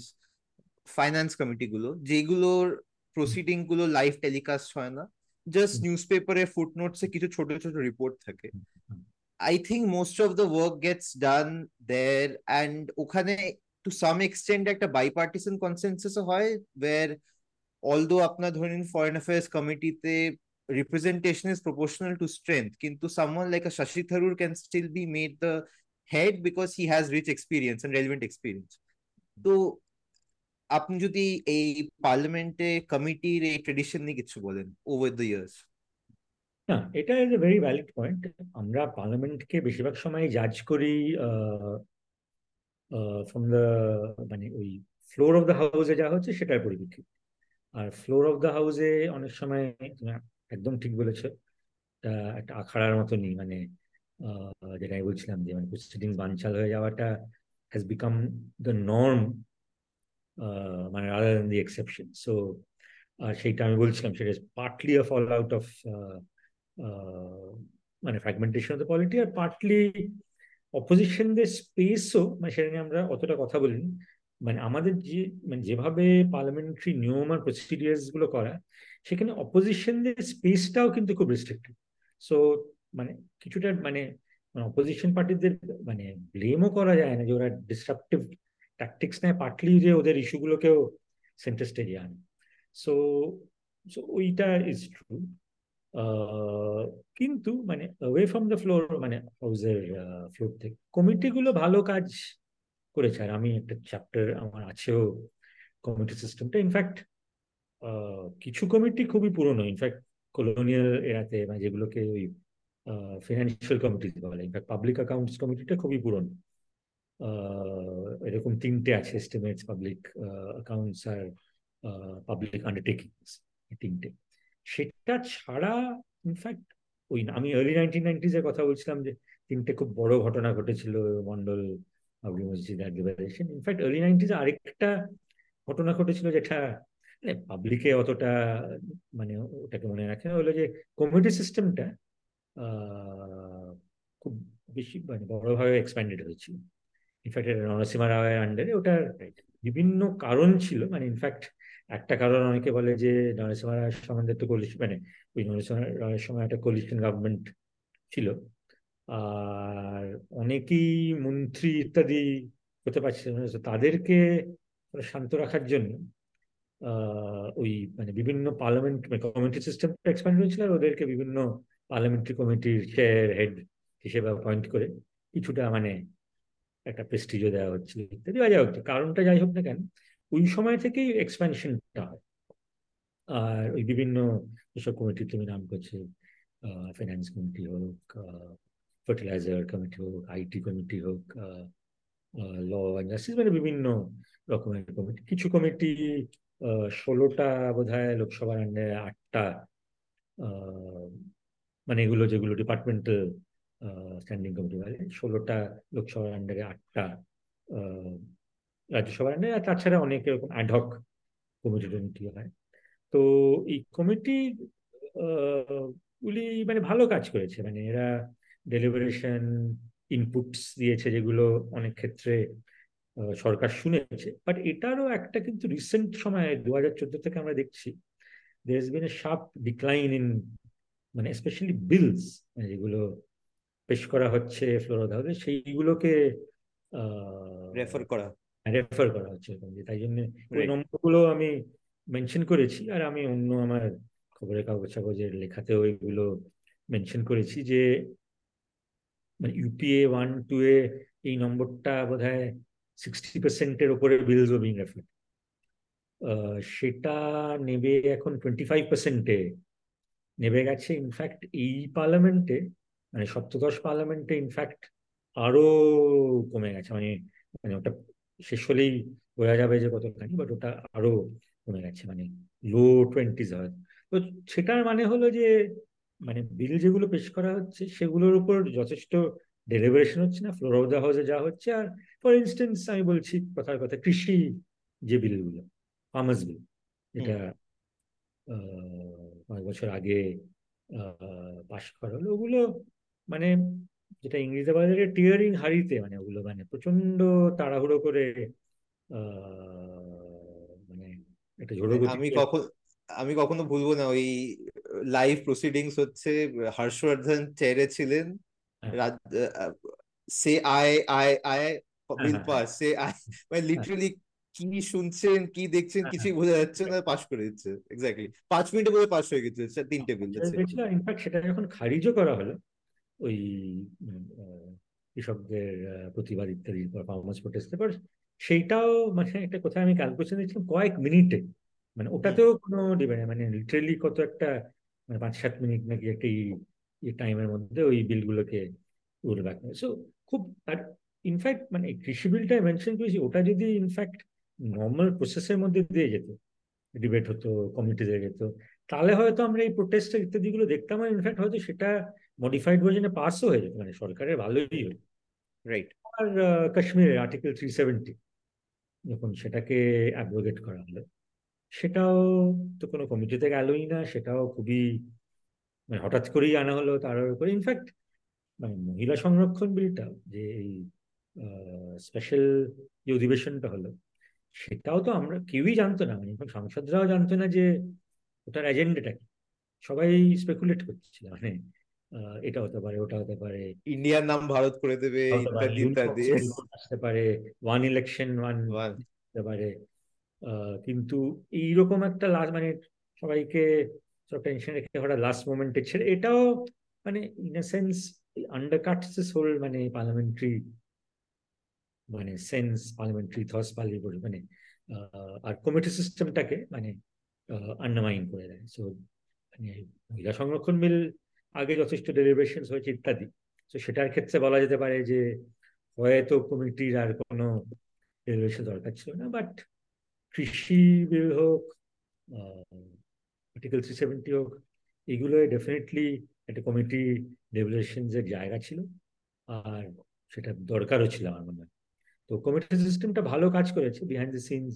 finance কমিটিগুলো যেগুলোর প্রসিডিংগুলো লাইভ টেলিকাস্ট হয় না জাস্ট নিউজ পেপারে ফুটনোটসে কিছু ছোট ছোট রিপোর্ট থাকে। I think most of the work gets done there and ওখানে টু সাম এক্সটেন্ট একটা বাইপার্টিসন কনসেন্সাস হয় ওয়ার অলদো আপনার ধরেন ফরেন অ্যাফেয়ার্স কমিটিতে representation is proportional to strength. কিন্তু someone like a Shashi Tharoor can still be made the head because he has rich experience and relevant experience. তো আপনি যদি এই পার্লামেন্টে কমিটির এই ট্রেডিশন নিয়ে কিছু বলেন ওভার দ্য ইয়ার্স না, এটা is a very valid point আমরা পার্লামেন্টকে বেশিরভাগ সময় জাজ করি ফ্রম দ্য মানে ওই ফ্লোর অফ দ্য হাউসে যা হচ্ছে সেটার পরিপ্রেক্ষিত। আর ফ্লোর অফ দ্য হাউসে অনেক সময় একদম ঠিক বলেছ। একটা আখাড়ার মতনই মানে যেটা আমি বলছিলাম যে মানে প্রসিডিং বানচাল হয়ে যাওয়াটা হ্যাজ বিকাম দ্য নর্ম মানে rather than the exception so সেইটা আমি বলছিলাম, সেটা partly a fall out of মানে ফ্র্যাগমেন্টেশন অফ দ্য পলিটি আর পার্টলি অপোজিশনদের স্পেসও মানে সেটা নিয়ে আমরা অতটা কথা বলিনি। মানে আমাদের যে মানে যেভাবে পার্লামেন্টারি নিয়ম আর প্রসিডিয়ার্সগুলো করা, সেখানে অপোজিশনদের স্পেসটাও কিন্তু খুব রেস্ট্রিক্টেড সো মানে কিছুটা মানে অপোজিশন পার্টিদের মানে ব্লেমও করা যায় না যে ওরা ডিসরাপটিভ ট্যাকটিক্স নেয় পার্টলি যে ওদের ইস্যুগুলোকেও সেন্টার স্টেজে আনে। সো সো ওইটা ইজ ট্রু কিন্তু মানে ওয়ে ফ্রম দ্য ফ্লোর মানে হাউসের ফ্লোর থেকে কমিটিগুলো ভালো কাজ করেছে আর আমি একটা চ্যাপ্টার আমার আছেও কমিটি সিস্টেমটা ইনফ্যাক্ট কিছু কমিটি খুবই পুরনো। ইনফ্যাক্ট কলোনিয়াল এরাতে মানে যেগুলোকে ওই ফিনান্সিয়াল কমিটি বলে। ইনফ্যাক্ট পাবলিক অ্যাকাউন্টস কমিটিটা খুবই পুরনো। এরকম তিনটে আছে এস্টিমেটস পাবলিক অ্যাকাউন্টস আর পাবলিক আন্ডারটেকিংস তিনটে। সেটা ছাড়া ইনফ্যাক্ট ওই আমি আর্লি নাইনটিন নাইনটিজের কথা বলছিলাম যে, তিনটে খুব বড় ঘটনা ঘটেছিল, মন্ডল বাবরি মসজিদ আর লিবারেশন ইনফ্যাক্ট আর্লি নাইনটিজে আরেকটা ঘটনা ঘটেছিল যেটা মানে পাবলিকে অতটা মানে ওটাকে মনে রাখে হলো যে কমিউনিটি সিস্টেমটা খুব বেশি মানে বড়ভাবে এক্সপ্যান্ডেড হয়েছিল। ইনফ্যাক্ট এটা নরসিমা রাওয়ের আন্ডারে ওটার বিভিন্ন কারণ ছিল। মানে ইনফ্যাক্ট একটা কারণ অনেকে বলে যে নরসিমা রায়ের সম্বন্ধে তো কলিশন মানে ওই নরসিমা রায়ের সময় একটা কলিশন গভর্নমেন্ট ছিল। আর অনেকেই মন্ত্রী ইত্যাদি হতে পারছিল তাদেরকে শান্ত রাখার জন্য ওই মানে বিভিন্ন পার্লামেন্ট কমিটি সিস্টেমটা এক্সপ্যান্ড হয়েছিল আর ওদেরকে বিভিন্ন পার্লামেন্টারি কমিটির চেয়ার হেড হিসেবে অ্যাপয়েন্ট করে কিছুটা মানে একটা প্রেস্টিজও দেওয়া হচ্ছিল ইত্যাদি। যাই হোক, কারণটা যাই হোক না কেন, ওই সময় থেকেই এক্সপ্যানশনটা হয়। আর ওই বিভিন্ন যেসব কমিটি তুমি নাম করছে ফাইন্যান্স কমিটি হোক ফার্টিলাইজার কমিটি হোক আইটি কমিটি হোক ল জাস্টিস মানে বিভিন্ন রকমের কমিটি কিছু কমিটি ষোলোটা বোধ হয় লোকসভার আন্ডারে আটটা মানে এগুলো যেগুলো ডিপার্টমেন্টাল স্ট্যান্ডিং কমিটি বলে ষোলোটা লোকসভার আন্ডারে আটটা রাজ্যসভার আন্ডারে। আর তাছাড়া অনেক এরকম অ্যাডহক কমিটি টমিটি হয়। তো এই কমিটি গুলি মানে ভালো কাজ করেছে। মানে এরা ডেলিভারেশন ইনপুটস দিয়েছে যেগুলো অনেক ক্ষেত্রে সরকার শুনেছে। বাট এটারও একটা কিন্তু রিসেন্ট সময়ে দু হাজার চোদ্দ থেকে আমরা দেখছি there been a sharp decline in মানে স্পেশালি বিলস মানে যেগুলো পেশ করা হচ্ছে ফ্লোর হাউসে সেইগুলোকে রেফার করা। রেফার করা হচ্ছে তাই জন্য ওই নম্বরগুলো আমি মেনশন করেছি আর আমি অন্য আমার খবরের কাগজ কাগজের লেখাতেও এগুলো মেনশন করেছি যে মানে ইউপিএ ওয়ান টু এ এই নম্বরটা বোধ হয় সিক্সটি পার্সেন্টের ওপরে বিলস বিং রেফার সেটা নেবে এখন টোয়েন্টি ফাইভ পার্সেন্টে নেবে গেছে ইনফ্যাক্ট এই পার্লামেন্টে মানে সপ্তদশ পার্লামেন্টে ইনফ্যাক্ট আরও কমে গেছে। মানে মানে ওটা শেষ হলেই বোঝা যাবে যে কতখানি বাট ওটা আরও কমে গেছে। মানে লো টোয়েন্টিজ হয়। তো সেটার মানে হলো যে মানে বিল যেগুলো পেশ করা হচ্ছে সেগুলোর উপর যথেষ্ট ডেলিভারেশন হচ্ছে না ফ্লোর অফ দ্য হাউসে যা হচ্ছে। আর ফর ইনস্টেন্স আমি বলছি কথার কথা কৃষি যে বিলগুলো ফার্মার্স বিল এটা কয়েক বছর আগে পাশ করা হলো ওগুলো মানে যেটা ইংরেজিতে বলা যায় টিয়ারিং হারিতে মানে ওগুলো মানে প্রচণ্ড তাড়াহুড়ো করে মানে একটা ঝোড়ো আমি কখন আমি কখনো ভুলবো না ওই লাইভ প্রসিডিংস হচ্ছে হর্ষবর্ধন চেয়ারে ছিলেন সে আয় আয় আয় বিল পাস সে আয় মানে লিটারালি কি শুনছেন কি দেখছেন কিছুই বোঝা যাচ্ছে না পাস করে দিচ্ছে এক্স্যাক্টলি পাঁচ মিনিটে বোধহয় পাস হয়ে গেছে তিনটে বিল ইনফ্যাক্ট সেটা যখন খারিজও করা হলো ওই কৃষকদের প্রতিবাদ ইত্যাদি পারফরমেন্স প্রোটেস্টের পর সেইটাও মানে একটা কোথায় আমি ক্যালকুলেশন দিয়েছিলাম কয়েক মিনিটে। মানে ওটাতেও কোনো ডিপেন্ড মানে লিটারেলি কত একটা মানে পাঁচ সাত মিনিট নাকি একটা টাইমের মধ্যে ওই বিলগুলোকে রোল ব্যাক সো খুব আর ইনফ্যাক্ট মানে কৃষি বিলটা মেনশন করেছি ওটা যদি ইনফ্যাক্ট নর্মাল প্রসেসের মধ্যে দিয়ে যেত ডিবেট হতো কমিটি দিয়ে যেত তাহলে হয়তো আমরা এই প্রোটেস্ট ইত্যাদিগুলো দেখতাম আর ইনফ্যাক্ট হয়তো সেটা মডিফাইড ভার্জনে পাসও হয়ে যেত মানে সরকারের ভালোই হতো। রাইট আর কাশ্মীরের আর্টিকেল থ্রি সেভেন্টি যখন সেটাকে অ্যাব্রোগেট করা হলো। সেটাও তো কোনো কমিটিতে গেলই না সেটাও খুবই মানে হঠাৎ করেই আনা হলো তার উপরে। ইনফ্যাক্ট মানে মহিলা সংরক্ষণ বিলটা যে এই স্পেশাল যে অধিবেশনটা হলো সেটাও তো আমরা কেউই জানতো না। মানে সাংসদরাও জানতো না যে ওটার এজেন্ডাটা কি। সবাই স্পেকুলেট করছিল মানে এটা হতে পারে ওটা হতে পারে। ইন্ডিয়ার নাম ভারত করে দেবে আসতে পারে ওয়ান ইলেকশন ওয়ান হতে পারে। কিন্তু এইরকম একটা লাস্ট মানে সবাইকে সব টেনশন রেখে হঠাৎ লাস্ট মোমেন্টে ছেড়ে, এটাও মানে in a sense undercuts this whole মানে পার্লামেন্টারি মানে সেন্স পার্লামেন্টারি থস পার্লামেন্টারি মানে আর কমিটি সিস্টেমটাকে মানে আন্ডারমাইন করে দেয়। সো মানে মহিলা সংরক্ষণ বিল আগে যথেষ্ট ডেলিভারেশন হয়েছে ইত্যাদি। তো সেটার ক্ষেত্রে বলা যেতে পারে যে হয়তো কমিটির আর কোনো ডেলিভারেশন দরকার ছিল না বাট কৃষি বিল হোক আর্টিকেল থ্রি সেভেন্টি হোক এগুলোয় ডেফিনেটলি একটা কমিটি ডেলিভারেশনসের জায়গা ছিল। আর সেটা দরকারও ছিল আমার মনে হয়। তো কমিটি সিস্টেমটা ভালো কাজ করেছে বিহাইন্ড দ্য সিনস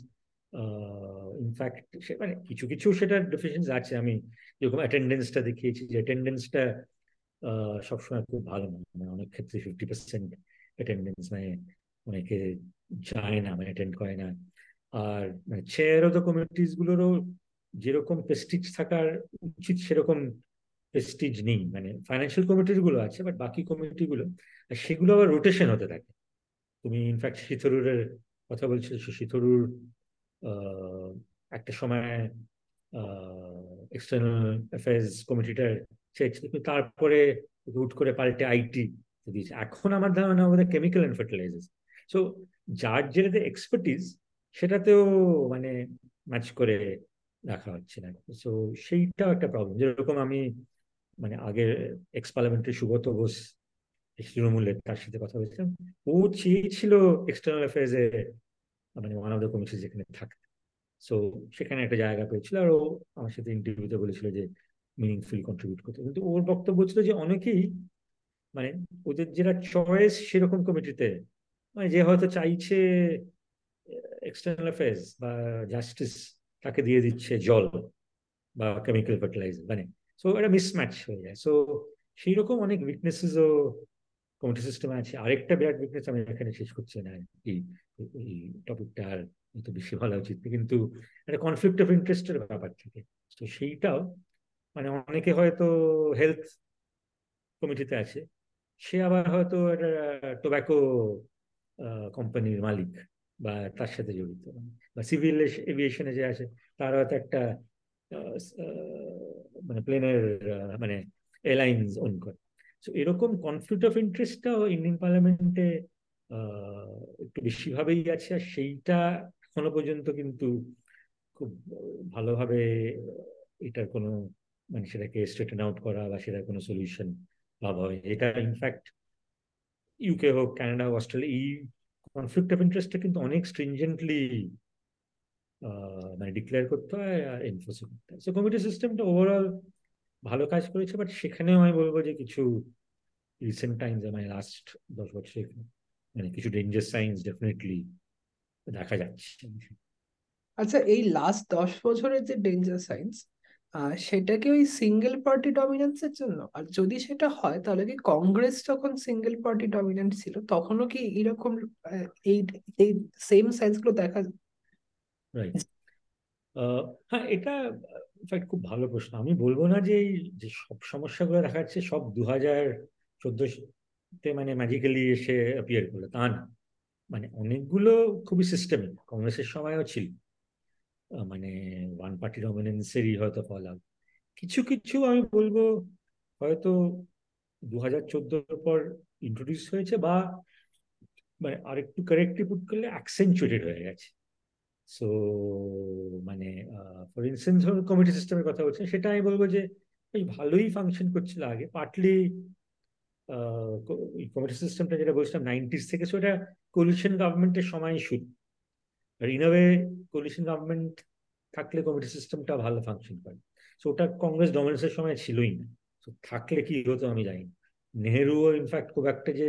ইনফ্যাক্ট মানে কিছু কিছু সেটার ডেফিসিয়েন্স আছে। আমি যেরকম অ্যাটেন্ডেন্সটা দেখিয়েছি, যে অ্যাটেন্ডেন্সটা সবসময় খুব ভালো না। মানে অনেক ক্ষেত্রে ফিফটি পার্সেন্ট অ্যাটেন্ডেন্স মানে অনেকে যায় না মানে অ্যাটেন্ড করে না। আর চেয়ার অফ দ্য কমিটিস গুলোরও যেরকম প্রেস্টিজ থাকার উচিত, সেরকম প্রেস্টিজ নেই। মানে ফাইন্যান্সিয়াল কমিটিরগুলো আছে বাট বাকি কমিটি গুলো সেগুলো আবার রোটেশন হতে থাকে। তুমি ইনফ্যাক্ট শীতরুরের কথা বলছিলে শীতরুর একটা সময় এক্সটার্নাল অ্যাফেয়ার্স কমিটিটার তারপরে রুট করে পাল্টে আইটি দিয়েছে। এখন আমার ধারণা আমাদের কেমিক্যাল অ্যান্ড ফার্টিলাইজার্স সো যার যেটাতে এক্সপার্টিস সেটাতেও মানে ম্যাচ করে দেখা হচ্ছে না। সো সেইটাও একটা প্রবলেম যেরকম আমি মানে আগের এক্স পার্লামেন্টারি সুগত বোস তৃণমূলের তার সাথে কথা বলছিলাম, ও চেয়েছিল এক্সটার্নাল অ্যাফেয়ার্স এ মানে ওয়ান অফ দ্য কমিশন যেখানে থাকে সো সেখানে একটা জায়গা পেয়েছিল আর ও আমার সাথে ইন্টারভিউতে বলেছিল যে মিনিংফুল কন্ট্রিবিউট করতে। কিন্তু ওর বক্তব্য ছিল যে অনেকেই মানে ওদের যেটা চয়েস সেরকম কমিটিতে মানে যে হয়তো চাইছে এক্সটার্নাল অ্যাফেয়ার্স বা জাস্টিস তাকে দিয়ে দিচ্ছে জল বা কেমিক্যাল ফার্টিলাইজার মানে। সো এটা মিসম্যাচ হয়ে যায়। সো সেই রকম অনেক উইকনেসেসও কমিটি সিস্টেমে আছে। আরেকটা বিরাট উইকনেস আমি এখানে শেষ করছি না। এই টপিকটা আর তো বেশি ভালো উচিত কিন্তু একটা কনফ্লিক্ট অফ ইন্টারেস্টের ব্যাপার থেকে। তো সেইটাও মানে অনেকে হয়তো হেলথ কমিটিতে আছে। সে আবার হয়তো একটা টোব্যাকো কোম্পানির মালিক। বা তার সাথে জড়িত। বা সিভিল এভিয়েশনে যে আছে তার হয়তো একটা মানে প্লেনের মানে এয়ারলাইন্স ওন করে। তো এরকম কনফ্লিক্ট অফ ইন্টারেস্টটাও ইন্ডিয়ান পার্লামেন্টে একটু বেশিভাবেই আছে, আর সেইটা এখনও পর্যন্ত কিন্তু খুব ভালোভাবে এটার কোনো মানে সেটাকে স্ট্রেটেন আউট করা বা সেটার কোনো সলিউশন ভাবা হয় এটা ইনফ্যাক্ট ইউকে হোক কানাডা অস্ট্রেলিয়া কনফ্লিক্ট অফ ইন্টারেস্টটা কিন্তু অনেক স্ট্রিনজেন্টলি মানে ডিক্লেয়ার করতে হয় আর এনফোর্স করতে হয়। সো কমিটি সিস্টেমটা ওভারঅল ভালো কাজ করেছে বাট সেখানেও আমি বলব যে কিছু রিসেন্ট টাইমস মানে লাস্ট দশ বছর মানে কিছু ডেঞ্জার সাইন্স ডেফিনেটলি দেখা যাচ্ছে। আচ্ছা এই লাস্ট দশ বছরের যে ডেঞ্জার সাইন্স সেটা কি ওই সিঙ্গেল পার্টি ডমিনেন্সের জন্য? আর যদি সেটা হয়, তাহলে কি কংগ্রেস যখন সিঙ্গেল পার্টি ডমিনেন্ট ছিল, তখনও কি এরকম এই এই সেম সাইন্সগুলো দেখা হ্যাঁ এটা ইনফ্যাক্ট খুব ভালো প্রশ্ন। আমি বলব না যে যে সব সমস্যাগুলো দেখা যাচ্ছে, সব দু হাজার চোদ্দোতে মানে ম্যাজিক্যালি এসে অ্যাপিয়ার করল। তা না। মানে অনেকগুলো খুবই সিস্টেমিক কংগ্রেসের সময়ও ছিল। মানে ওয়ান পার্টি ডমিনেন্সেরই হয়তো ফল আউট কিছু কিছু আমি বলব, হয়তো দু হাজার চোদ্দোর পর ইন্ট্রোডিউস হয়েছে বা মানে আরেকটু কারেক্টলি পুট করলে অ্যাকসেন্চুয়েটেড হয়ে গেছে। সো মানে ফর ইনস্টেন্স কমিটি সিস্টেমের কথা বলছেন সেটা আমি বলব যে বেশ ভালোই ফাংশন করছিল আগে। পার্টলি কমিটি সিস্টেমটা যেটা বলছিলাম নাইনটিস থেকে সেটা কোলিশন গভর্নমেন্টের সময় শুরু। আর ইন ওয়ে কোলিশন গভর্নমেন্ট থাকলে কমিটি সিস্টেমটা ভালো ফাংশন করে। সো ওটা কংগ্রেস ডমিনেন্সের সময় ছিলই না। তো থাকলে কি হতো আমি জানি নেহেরুও ইনফ্যাক্ট খুব একটা যে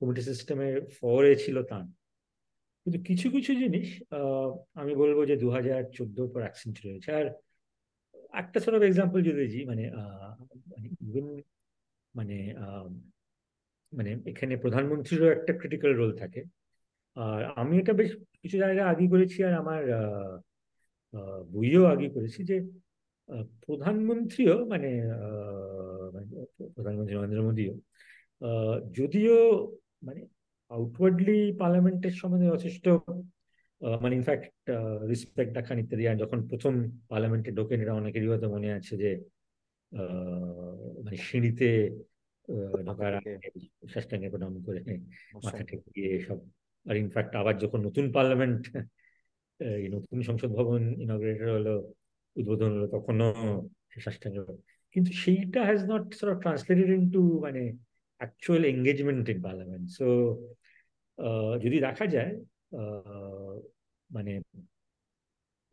কমিটি সিস্টেমের ফরে ছিল তা কিন্তু কিছু কিছু জিনিস আমি বলব যে দু হাজার চোদ্দোর পর অ্যাক্সেন্ট রয়েছে। আর একটা সর অফ এক্সাম্পল যদি দিই মানে ইভেন মানে মানে এখানে প্রধানমন্ত্রীরও একটা ক্রিটিক্যাল রোল থাকে। আর আমি এটা বেশ কিছু জায়গায় আগে করেছি আর আমার বইও আগে করেছি যে প্রধানমন্ত্রীও মানে প্রধানমন্ত্রী নরেন্দ্র মোদীও যদিও মানে আউটওয়ার্ডলি পার্লামেন্টের সম্বন্ধে যথেষ্ট মানে ইনফ্যাক্ট রেসপেক্ট দেখান ইত্যাদি আর যখন প্রথম পার্লামেন্টে ঢোকেন এটা অনেকেরই হয়তো মনে আছে যে মানে সিঁড়িতে ঢোকার আগে শ্বাসটাঙ্গে প্রণাম করে মাথা ঠেকিয়ে সব আর ইনফ্যাক্ট আবার যখন নতুন পার্লামেন্ট নতুন সংসদ ভবন ইনগ্রেটেড হলো, উদ্বোধন হলো, তখনও শ্বাসটাঙ্গে কিন্তু সেইটা has not sort translated into মানে actual engagement in parliament so যদি দেখা যায় মানে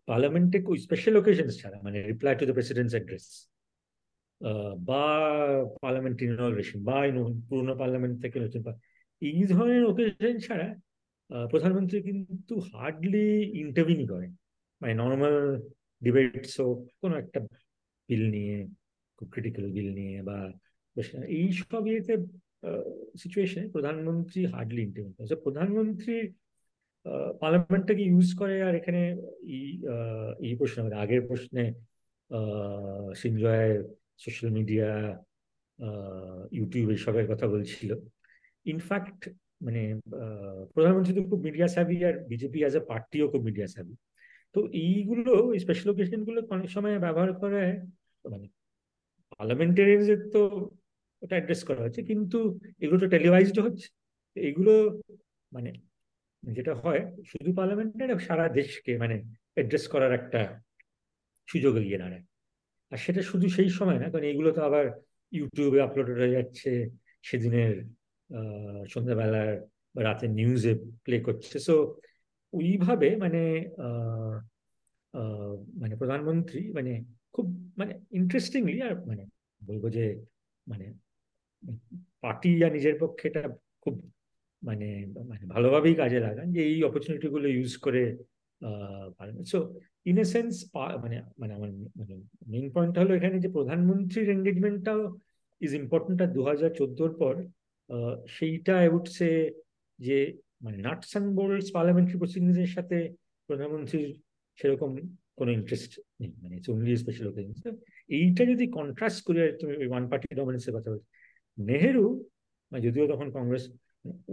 পার্লামেন্টে স্পেশাল ওকেশন ছাড়া মানে reply to the president's address বা পার্লামেন্ট ইনগ্রেশন বা পুরোনো পার্লামেন্ট থেকে নতুন এই ধরনের ওকেশন ছাড়া প্রধানমন্ত্রী কিন্তু হার্ডলি ইন্টারভিউ করেন। মানে নর্মাল ডিবেটস হোক, কোনো একটা বিল নিয়ে, খুব ক্রিটিক্যাল বিল নিয়ে বা এই সব ইয়েতে সিচুয়েশনে প্রধানমন্ত্রী হার্ডলি ইন্টারভিউ করে প্রধানমন্ত্রী পার্লামেন্টটাকে ইউজ করে? আর এখানে এই প্রশ্নে আগের প্রশ্নে সিনজয় সোশ্যাল মিডিয়া ইউটিউব এইসবের কথা বলছিল। ইনফ্যাক্ট মানে প্রধানমন্ত্রী তো খুব মিডিয়া স্যাভি আর বিজেপি অ্যাজ এ পার্টিও খুব মিডিয়া স্যাভি তো এইগুলো স্পেশাল ওকেশনগুলো অনেক সময় ব্যবহার করে মানে পার্লামেন্টারিয়ানদের তো ওটা অ্যাড্রেস করা হচ্ছে, কিন্তু এগুলো তো টেলিভাইজড হচ্ছে। এগুলো মানে যেটা হয়, শুধু পার্লামেন্টের সারা দেশকে মানে অ্যাড্রেস করার একটা সুযোগ এগিয়ে দাঁড়ায়। আর সেটা শুধু সেই সময় না, কারণ এইগুলো তো আবার ইউটিউবে আপলোড হয়ে যাচ্ছে, সেদিনের সন্ধ্যাবেলার বা রাতের নিউজে প্লে করছে। সো ওইভাবে মানে মানে প্রধানমন্ত্রী মানে খুব মানে ইন্টারেস্টিংলি আর মানে বলব যে মানে পার্টি আর নিজের পক্ষে এটা খুব মানে মানে ভালোভাবেই কাজে লাগান যে এই অপরচুনিটিগুলো ইউজ করে সো ইন এ সেন্স মানে মানে আমার মানে মেইন পয়েন্টটা হলো এখানে যে প্রধানমন্ত্রীর এঙ্গেজমেন্টটাও ইজ ইম্পর্টেন্ট আর দু হাজার চোদ্দোর পর সেইটা সে যে মানে nuts and bolts parliamentary proceedings এর সাথে প্রধানমন্ত্রীর সেরকম কোনো ইন্টারেস্ট নেই। মানে অনলি স্পেশাল ওকেশন এইটা যদি কন্ট্রাস্ট করে তুমি ওয়ান পার্টি ডমিনেন্সের কথা বলছো। নেহেরু মানে যদিও তখন কংগ্রেস,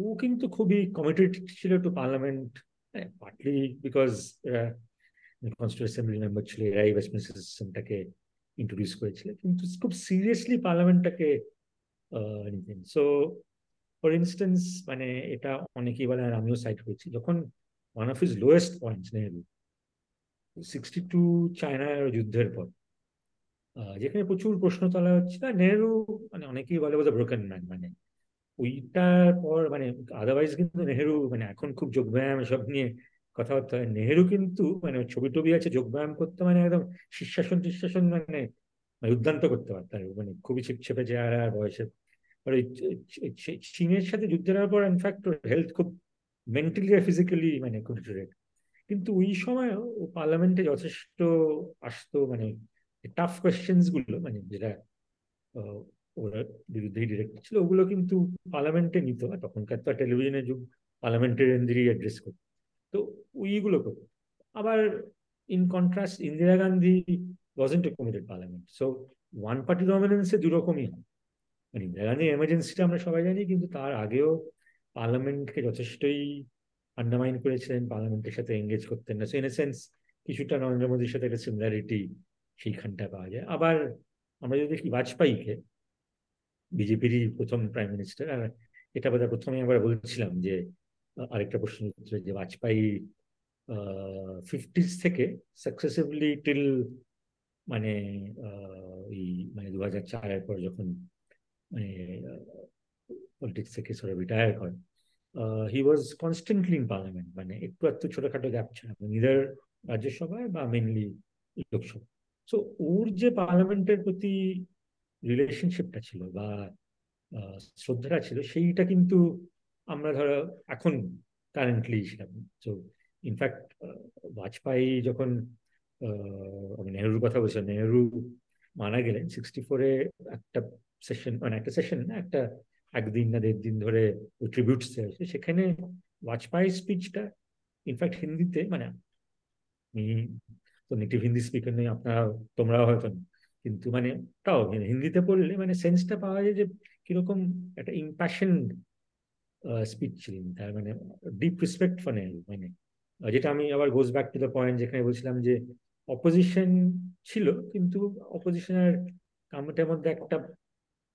ও কিন্তু খুবই কমিটেড ছিল to parliament partly because constituent assembly member ছিল, এরাই ওয়েস্টমিনিস্টার সিস্টেমটাকে ইন্ট্রোডিউস করেছিল। কিন্তু খুব সিরিয়াসলি পার্লামেন্টটাকে নিতেন সো ফর ইনস্টেন্স মানে এটা অনেকেই বলে, আর আমিও সাইড করেছি, যখন one of his lowest points Nehru sixty two চায়নার যুদ্ধের পর যেখানে প্রচুর প্রশ্ন তোলা হচ্ছে নেহেরু মানে অনেকেই বলে বোধ ব্রোকেন ম্যান মানে ওইটার পর মানে আদারওয়াইজ কিন্তু নেহেরু মানে এখন খুব যোগব্যায়াম সব নিয়ে কথাবার্তা হয়। নেহেরু কিন্তু মানে ছবি টবি আছে যোগব্যায়াম করতে মানে একদম শীর্ষাসন টির্ষাসন মানে মানে উদ্যান্ত করতে পারতেন মানে খুবই ছিপছেপে চেহারা আর বয়সের চী- চীনের সাথে যুদ্ধ দেওয়ার পর ইনফ্যাক্ট ওর হেলথ খুব মেন্টালি আর ফিজিক্যালি মানে কন্ট্রোলেট কিন্তু ওই সময়ও ও পার্লামেন্টে যথেষ্ট আসতো মানে টাফ কোয়েশ্চেন্সগুলো মানে যেটা ওরা বিরুদ্ধেই ডিরেক্ট ছিল, ওগুলো কিন্তু পার্লামেন্টে নিত। আর তখনকার তো টেলিভিশনের যুগ পার্লামেন্টারিয়ানদেরই অ্যাড্রেস করতো। তো ওইগুলো করতো। আবার in contrast Indira Gandhi wasn't committed parliament so one party ডমিনেন্সে দুরকমই হয়। মানে ইন্দিরা এমার্জেন্সিটা আমরা সবাই জানি, কিন্তু তার আগেও পার্লামেন্টকে যথেষ্টই আন্ডারমাইন করেছিলেন পার্লামেন্টের সাথে এঙ্গেজ করতেন না। সো ইন এ সেন্স কিছুটা নরেন্দ্র মোদীর সাথে একটা সিমিলারিটি সেইখানটা পাওয়া যায়। আবার আমরা যদি দেখি বাজপেয়ীকে, বিজেপিরই প্রথম প্রাইম মিনিস্টার আর এটা বোধহয় প্রথমে একবার বলছিলাম যে, আরেকটা প্রশ্ন যে বাজপেয়ী ফিফটিস থেকে সাকসেসিভলি টিল মানে ওই মানে দু হাজার চারের পর যখন মানে পলিটিক্স থেকে সরে রিটায়ার করেন he was constantly in parliament মানে একটু একটু ছোটখাটো গ্যাপ ছিল নিদার রাজ্যসভায় বা মেনলি লোকসভা। সো ওর যে পার্লামেন্টের প্রতি রিলেশনশিপটা ছিল বা শ্রদ্ধাটা ছিল, সেইটা কিন্তু আমরা ধরো এখন কারেন্টলি সেরকম। তো ইনফ্যাক্ট বাজপেয়ী যখন আমি নেহরুর কথা বলছি নেহরু মারা গেলেন সিক্সটি ফোরে একটা সেশন মানে একটা সেশন না, একটা একদিন না দেড় দিন ধরে ট্রিবিউটস দেওয়া হয়েছে সেখানে বাজপেয়ী স্পিচটা ইনফ্যাক্ট হিন্দিতে মানে তো নেটিভ হিন্দি স্পিকার নেই, আপনারা, তোমরাও হয়তো। কিন্তু মানে তাও হিন্দিতে পড়লে মানে সেন্সটা পাওয়া যায় যে কীরকম একটা ইম্প্যাশন স্পিচ ছিলেন তার মানে ডিপ রেসপেক্ট ফর নেহরু মানে যেটা আমি আবার goes back to the point যেখানে বলছিলাম যে অপোজিশন ছিল কিন্তু অপোজিশনের কামটার মধ্যে একটা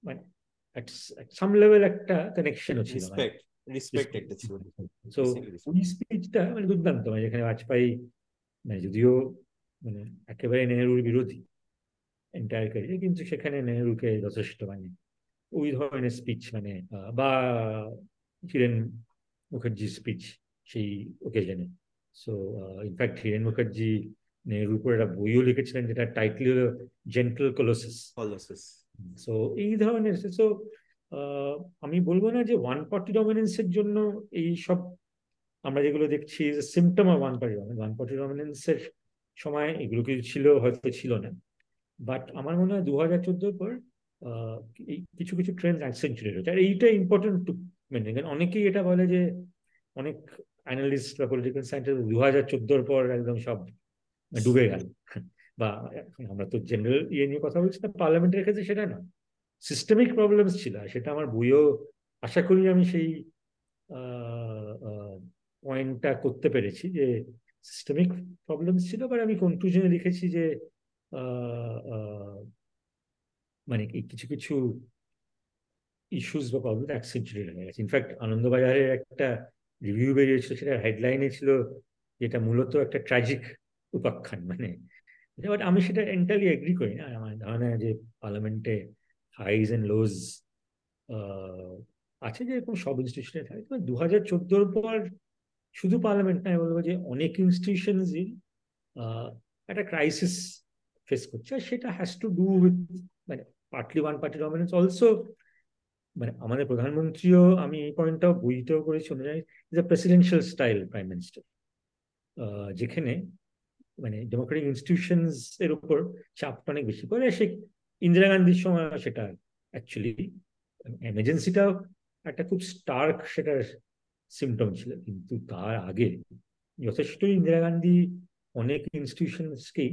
মানে সাম লেভেল একটা কানেকশনও ছিল রেসপেক্ট রেসপেক্ট একটা ছিল। সো ওই স্পিচটা মানে দুর্দান্ত মানে যেখানে বাজপেয়ী মানে যদিও মানে একেবারে নেহরুর বিরোধী এন্টায়ার ক্যারিয়ার কিন্তু সেখানে নেহরুকে যথেষ্ট মানে ওই ধরনের স্পিচ মানে বা হিরেন মুখার্জির স্পিচ সেই ওকেশনে so in fact Hiren Mukherjee নেহরুর উপর একটা বইও লিখেছিলেন যেটা টাইটেল হলো জেন্টল কলোসিস Colossus. সো এই ধরনের সো আমি বলব না যে ওয়ান পার্টি ডমিনেন্সের জন্য এই সব আমরা যেগুলো দেখছি symptom of one party dominance one party ডমিনেন্সের সময় এগুলো কিছু ছিল হয়তো ছিল না। বাট আমার মনে হয় দু হাজার চোদ্দোর পর আহ, এই কিছু কিছু ট্রেন্ড অ্যাকসেঞ্চুরেট হচ্ছে আর এইটা ইম্পর্টেন্ট টু কারণ অনেকেই এটা বলে যে অনেক অ্যানালিস্ট বা পলিটিক্যাল সায়েন্টিস্ট দু হাজার চোদ্দোর পর একদম সব ডুবে গেল। বা আমরা তো জেনারেল ইয়ে নিয়ে কথা বলছি না পার্লামেন্টের ক্ষেত্রে সেটা না। সিস্টেমিক প্রবলেমস ছিল সেটা আমার বইও আশা করি আমি সেই পয়েন্টটা করতে পেরেছি যে সিস্টেমিক প্রবলেমস ছিল বাট আমি কনক্লুশনে লিখেছি যে মানে কিছু কিছু ইস্যুস বা প্রবলেম অ্যাক্সেন্চুরেট হয়ে গেছে। ইনফ্যাক্ট আনন্দবাজারের একটা রিভিউ বেরিয়েছিল সেটা হেডলাইনে ছিল যেটা মূলত একটা ট্র্যাজিক উপাখ্যান মানে বাট আমি সেটা এন্টারলি এগ্রি করি না। আমার ধারণা যে পার্লামেন্টে হাইজ অ্যান্ড লোজ আছে যে এরকম সব ইনস্টিটিউশনে থাকে। তবে দু হাজার চোদ্দোর পর শুধু পার্লামেন্ট না বলব যে অনেক ইনস্টিটিউশনসই একটা ক্রাইসিস ফেস করছে। আর সেটা হ্যাজ টু ডু উইথ মানে partly one party dominance also মানে আমাদের প্রধানমন্ত্রীও আমি এই পয়েন্টটাও বইটাও করেছি অনুযায়ী is a presidential style prime minister যেখানে মানে ডেমোক্রেটিক ইনস্টিটিউশনস এর উপর চাপটা অনেক বেশি পড়ে। সে ইন্দিরা গান্ধীর সময় সেটা অ্যাকচুয়ালি এমার্জেন্সিটাও একটা খুব স্টার্ক সেটার সিমটম ছিল। কিন্তু তার আগে যথেষ্ট ইন্দিরা গান্ধী অনেক ইনস্টিটিউশনসকেই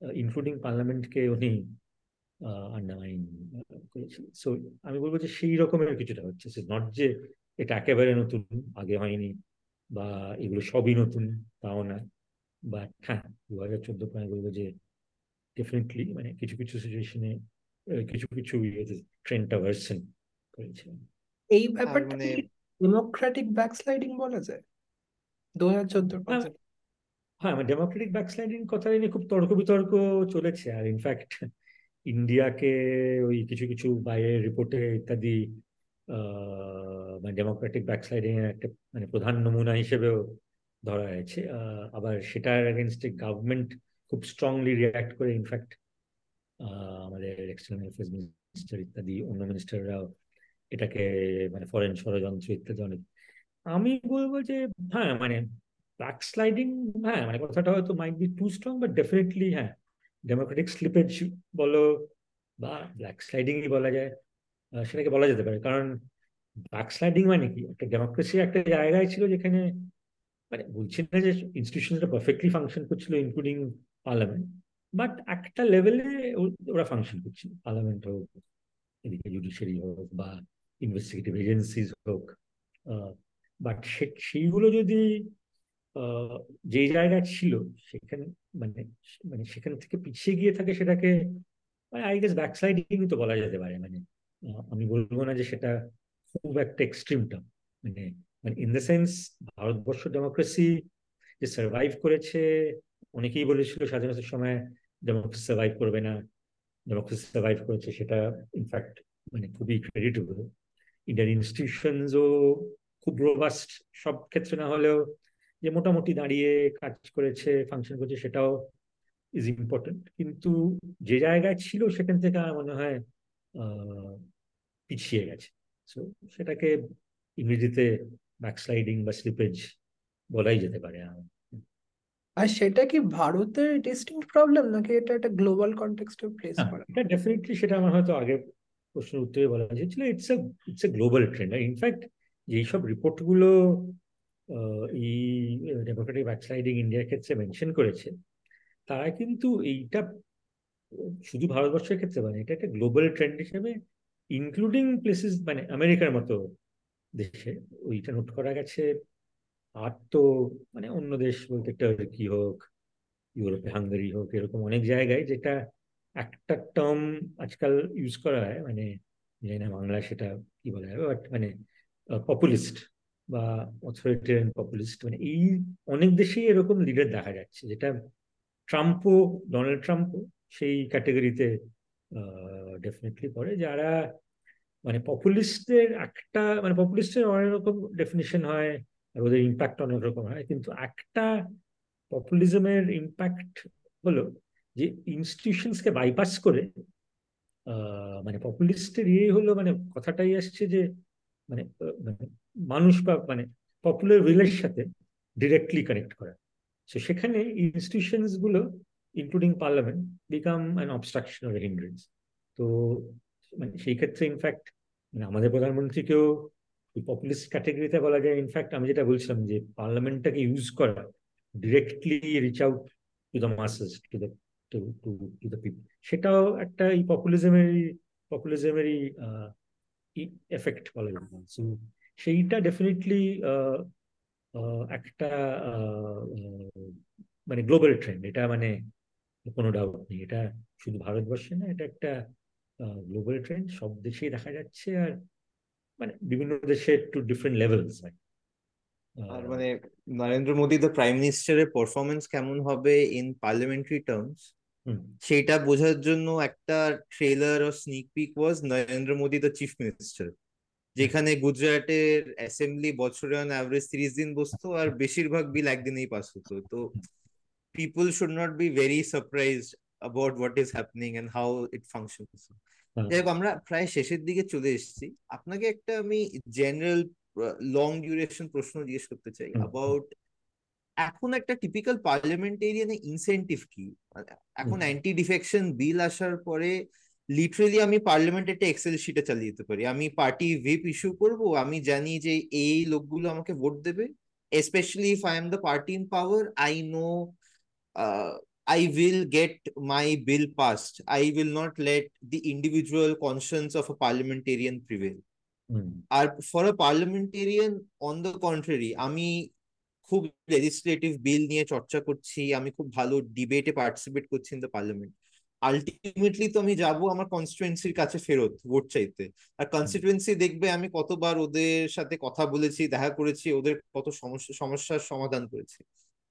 ইনক্লুডিং পার্লামেন্টকে উনি আন্ডারমাইন করেছিল সো আমি বলব যে সেই রকমের কিছুটা হচ্ছে। নট যে এটা একেবারে নতুন, আগে হয়নি বা এগুলো সবই নতুন, তাও না বাট হ্যাঁ দু হাজার চোদ্দ আমি বলব যে ডেফিনেটলি মানে কিছু কিছু সিচুয়েশনে কিছু কিছু ট্রেন্ডটা ভার্সন করেছে। এই ব্যাপারটা মানে ডেমোক্রেটিক ব্যাকস্লাইডিং বলা যায়? দু হাজার চোদ্দোর হ্যাঁ। হ্যাঁ মানে ডেমোক্রেটিক ব্যাকস্লাইডিং কথা নিয়ে খুব তর্ক বিতর্ক চলেছে। আর ইনফ্যাক্ট ইন্ডিয়াকে ওই কিছু কিছু বাইরের রিপোর্টে ইত্যাদি মানে ডেমোক্রেটিক ব্যাকস্লাইডিং এর একটা মানে প্রধান নমুনা হিসেবেও ধরা হয়েছে। আবার সেটার এগেনস্টে গভর্নমেন্ট খুব স্ট্রংলি রিয়াক্ট করে ইনফ্যাক্ট আমাদের এক্সটার্নাল অ্যাফেয়ার্স মিনিস্টার ইত্যাদি, অন্য মিনিস্টাররাও এটাকে মানে ফরেন ষড়যন্ত্র ইত্যাদি অনেক। আমি বলব যে হ্যাঁ মানে ব্যাকস্লাইডিং হ্যাঁ মানে কথাটা হয়তো might be too strong but definitely হ্যাঁ ডেমোক্রেটিক স্লিপেজ বলো বা ব্ল্যাক স্লাইডিংই বলা যায় সেটাকে বলা যেতে পারে। কারণ ব্যাকস্লাইডিং মানে কি? একটা ডেমোক্রেসি একটা জায়গায় ছিল যেখানে মানে বলছি না যে ইনস্টিটিউশনটা পারফেক্টলি ফাংশন করছিল ইনক্লুডিং পার্লামেন্ট বাট একটা লেভেলে ওরা ফাংশন করছিল পার্লামেন্ট হোক, এদিকে জুডিশিয়ারি হোক বা ইনভেস্টিগেটিভ এজেন্সিজ হোক বাট সে, সেইগুলো যদি যে জায়গায় ছিল, সেখানে মানে মানে সেখান থেকে পিছিয়ে গিয়ে থাকে সেটাকে মানে আই গেস ব্যাকসাইডিং তো বলা যেতে পারে। মানে আমি বলব না যে সেটা খুব একটা এক্সট্রিমটা মানে মানে in the sense Bharatvarsha democracy যে সার্ভাইভ করেছে, অনেকেই বলেছিল স্বাধীনতার সময় ডেমোক্রেসি সার্ভাইভ করবে না। ডেমোক্রেসি সার্ভাইভ করেছে সেটা ইনফ্যাক্ট মানে খুবই ক্রেডিটেবল ইন্ডিয়ান ইনস্টিটিউশনসও খুব রোবাস্ট সব ক্ষেত্রে না হলেও যে মোটামুটি দাঁড়িয়ে কাজ করেছে ফাংশন করেছে সেটাও ইজ ইম্পর্টেন্ট কিন্তু যে জায়গায় ছিল সেখান থেকে আমার মনে হয় পিছিয়ে গেছে। সো সেটাকে ইংরেজিতে ব্যাকস্লাইডিং বা স্লিপেজ বলাই যেতে পারে আর সেটা কি ভারতের ডিস্টিংক্ট প্রবলেম নাকি এটা একটা গ্লোবাল কনটেক্সটে প্লেস করে? এটা ডেফিনেটলি সেটা আমার হয়তো আগে প্রশ্নের উত্তরে বলা হয়েছিল it's a it's a global trend in fact যেইসব রিপোর্টগুলো এই ডেমোক্রেটিক ব্যাকস্লাইডিং ইন্ডিয়ার ক্ষেত্রে মেনশন করেছে তারা কিন্তু এইটা শুধু ভারতবর্ষের ক্ষেত্রে মানে এটা একটা গ্লোবাল ট্রেন্ড হিসেবে ইনক্লুডিং প্লেসেস মানে আমেরিকার মতো দেশে ওইটা নোট করা গেছে। আর তো মানে অন্য দেশ বলতে টার্কি হোক ইউরোপে হাঙ্গারি হোক, এরকম অনেক জায়গায় যেটা একটা টার্ম আজকাল ইউজ করা হয়। মানে জানি না বাংলা সেটা কি বলা হয় বাট মানে পপুলিস্ট বা অথরিটেরিয়ান পপুলিস্ট মানে এই অনেক দেশেই এরকম লিডার দেখা যাচ্ছে। যেটা ট্রাম্পও ডোনাল্ড ট্রাম্পও সেই ক্যাটেগরিতে ডেফিনেটলি পড়ে। যারা মানে পপুলিস্টদের একটা মানে পপুলিস্টের অনেক রকম ডেফিনিশন হয়, আর ওদের ইম্প্যাক্ট অনেক রকম হয়। কিন্তু একটা পপুলিজমের ইম্প্যাক্ট হলো যে ইনস্টিটিউশনসকে বাইপাস করে মানে পপুলিস্টের ইয়ে হলো মানে কথাটাই আসছে যে মানে মানুষ বা মানে পপুলার উইলের সাথে ডিরেক্টলি কানেক্ট করা। সো সেখানে ইনস্টিটিউশনসগুলো including parliament become an obstruction or hindrance তো মানে সেই ক্ষেত্রে ইনফ্যাক্ট মানে আমাদের প্রধানমন্ত্রীকেও পপুলিস্ট ক্যাটেগরিতে বলা যায় ইনফ্যাক্ট আমি যেটা বলছিলাম যে পার্লামেন্টটাকে ইউজ করা directly reach out to the masses to the to to to the people সেটাও একটা এই পপুলিজমেরই পপুলিজমেরই এফেক্ট বলা যায়। সো সেইটা ডেফিনেটলি একটা মানে গ্লোবাল ট্রেন্ড এটা মানে কোনো ডাউট নেই। এটা শুধু ভারতবর্ষে না, এটা একটা গ্লোবাল ট্রেন্ড সব দেশেই দেখা যাচ্ছে আর মানে বিভিন্ন দেশে টু ডিফারেন্ট লেভেলস আর মানে নরেন্দ্র মোদী দ্য প্রাইম মিনিস্টারের পারফরমেন্স কেমন হবে ইন পার্লামেন্টারি টার্মস হুম। সেটা বোঝার জন্য একটা trailer O sneak peek was Narendra Modi the chief minister যেখানে গুজরাটের অ্যাসেম্বলি বছরে অন অ্যাভারেজ তিরিশ দিন বসতো আর বেশিরভাগ বিল একদিনেই পাস হতো। তো people should not be very surprised about what is happening and how it functions. যাই আমরা প্রায় শেষের দিকে চলে এসেছি। আপনাকে একটা আমি জেনারেল লং ডিউরেশন প্রশ্ন জিজ্ঞেস করতে চাই। অ্যাবাউট এখন একটা টিপিক্যাল পার্লামেন্টেরিয়ানে ইনসেন্টিভ কি? মানে এখন অ্যান্টি ডিফেকশন বিল আসার পরে লিটারেলি আমি পার্লামেন্টে একটা এক্সেল শিটে চালিয়ে যেতে পারি। আমি পার্টি হুইপ ইস্যু করব আমি জানি যে এই লোকগুলো আমাকে ভোট দেবে। if I am the party in power, I know uh, I will get my bill passed. I will not let the individual conscience of a parliamentarian prevail. R for a parliamentarian on the contrary আমি খুব legislative বিল নিয়ে চর্চা করছি আমি খুব ভালো ডিবেটে participate করছি ইন দ্য পার্লামেন্ট আলটিমেটলি তো আমি যাব আমার কনস্টিটুয়েন্সির কাছে ফেরত ভোট চাইতে। আর কনস্টিটুয়েন্সি দেখবে আমি কতবার ওদের সাথে কথা বলেছি দেখা করেছি ওদের কত সমস্যা সমস্যার সমাধান করেছি।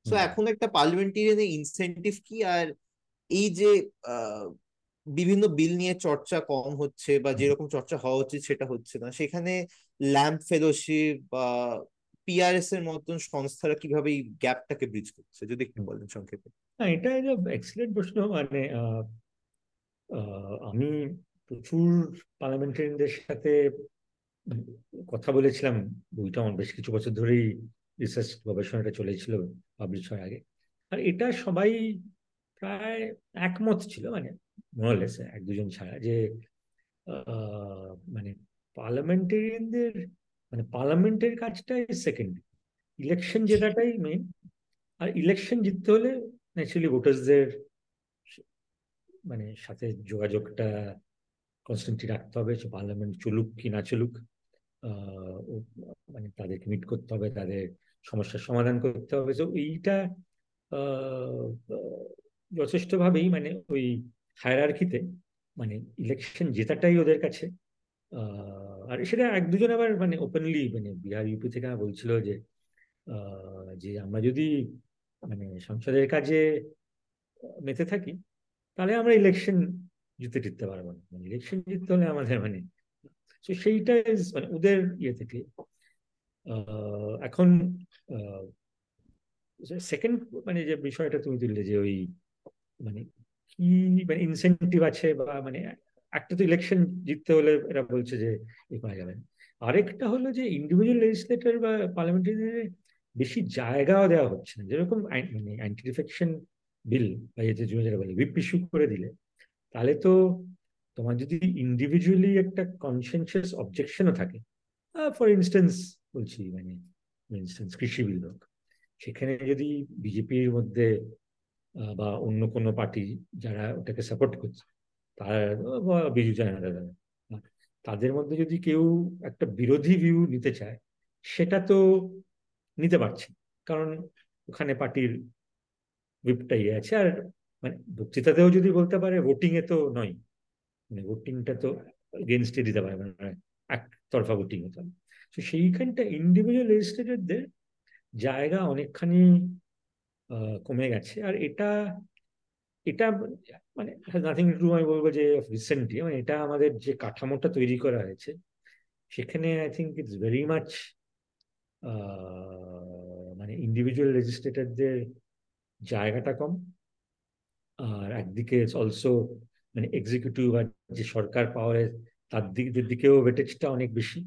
সো এখন একটা পার্লামেন্টেরিয়ানের ইনসেন্টিভ কি? আর এই যে বিভিন্ন বিল নিয়ে চর্চা কম হচ্ছে বা যেরকম চর্চা হওয়া উচিত সেটা হচ্ছে না। সেখানে ল্যাম্প ফেলোশিপ বা পিআরএস এর মতন সংস্থারা কীভাবে এই গ্যাপটাকে ব্রিজ করছে? যদি একটু বলেন সংক্ষেপে। না এটা এক্সিলেন্ট প্রশ্ন। মানে আমি প্রচুর পার্লামেন্টারিয়ানদের সাথে কথা বলেছিলাম বইটা আমার বেশ কিছু বছর ধরেই। রিসার্চ গবেষণাটা চলেছিল পাবলিশ হওয়ার আগে। আর এটা সবাই প্রায় একমত ছিল মানে মোরালেস এক দুজন ছাড়া যে মানে পার্লামেন্টারিয়ানদের মানে পার্লামেন্টের কাজটাই সেকেন্ড ইলেকশন জেতাটাই মেন আর ইলেকশন জিততে হলে ন্যাচুরালি ভোটার্সদের মানে সাথে যোগাযোগটা কনস্ট্যান্টলি রাখতে হবে পার্লামেন্ট চলুক কি না চলুক মানে তাদেরকে মিট করতে হবে তাদের সমস্যার সমাধান করতে হবে। তো এইটা যথেষ্টভাবেই মানে ওই হায়ারার্কিতে মানে ইলেকশন জেতাটাই ওদের কাছে আর সেটা এক দুজন আবার মানে ওপেনলি মানে বিহার ইউপি থেকে বলছিল যে যে আমরা যদি মানে সংসদের কাজে মেতে থাকি, তাহলে আমরা ইলেকশন জিতে জিততে পারব না। মানে ইলেকশন জিততে হলে আমাদের মানে সেইটা মানে ওদের ইয়ে থেকে এখন সেকেন্ড মানে যে বিষয়টা তুমি তুললে যে ওই মানে কি মানে ইনসেন্টিভ আছে বা মানে একটা তো ইলেকশন জিততে হলে এরা বলছে যে এ করা যাবে আরেকটা হলো যে ইন্ডিভিজুয়াল লেজিসলেটর বা পার্লামেন্টারি বেশি জায়গাও দেওয়া হচ্ছে না। যেরকম মানে অ্যান্টি ডিফেকশন বিল বা এতে তুমি যেটা বলে হুইপ ইস্যু করে দিলে, তাহলে তো তোমার যদি ইন্ডিভিজুয়ালি একটা কনসেনসাস অবজেকশনও থাকে ফর ইনস্টেন্স বলছি মানে ইনস্টেন্স কৃষি বিল হোক সেখানে যদি বিজেপির মধ্যে বা অন্য কোনো পার্টি যারা ওটাকে সাপোর্ট করছে, তারা বিজু জনতা তাদের মধ্যে যদি কেউ একটা বিরোধী ভিউ নিতে চায়, সেটা তো নিতে পারছে কারণ ওখানে পার্টির হুইপটা ইয়ে আছে, আর মানে বক্তৃতাতেও যদি বলতে পারে ভোটিং এ তো নয়। মানে ভোটিংটা তো এগেনস্টে দিতে পারে মানে একতরফা ভোটিং হতে হবে তো সেইখানটা ইন্ডিভিজুয়াল লেজিসলেটরদের জায়গা অনেকখানি কমে গেছে। আর এটা এটা মানে নাথিং টু আমি বলব যে রিসেন্টলি মানে এটা আমাদের যে কাঠামোটা তৈরি করা হয়েছে, সেখানে I think it's very much মানে ইন্ডিভিজুয়াল লেজিসলেটরদের জায়গাটা কম। আর একদিকে অলসো মানে এক্সিকিউটিভ আর যে সরকার পাওয়ারে তার দিকের দিকেও ওয়েটেজটা অনেক বেশি।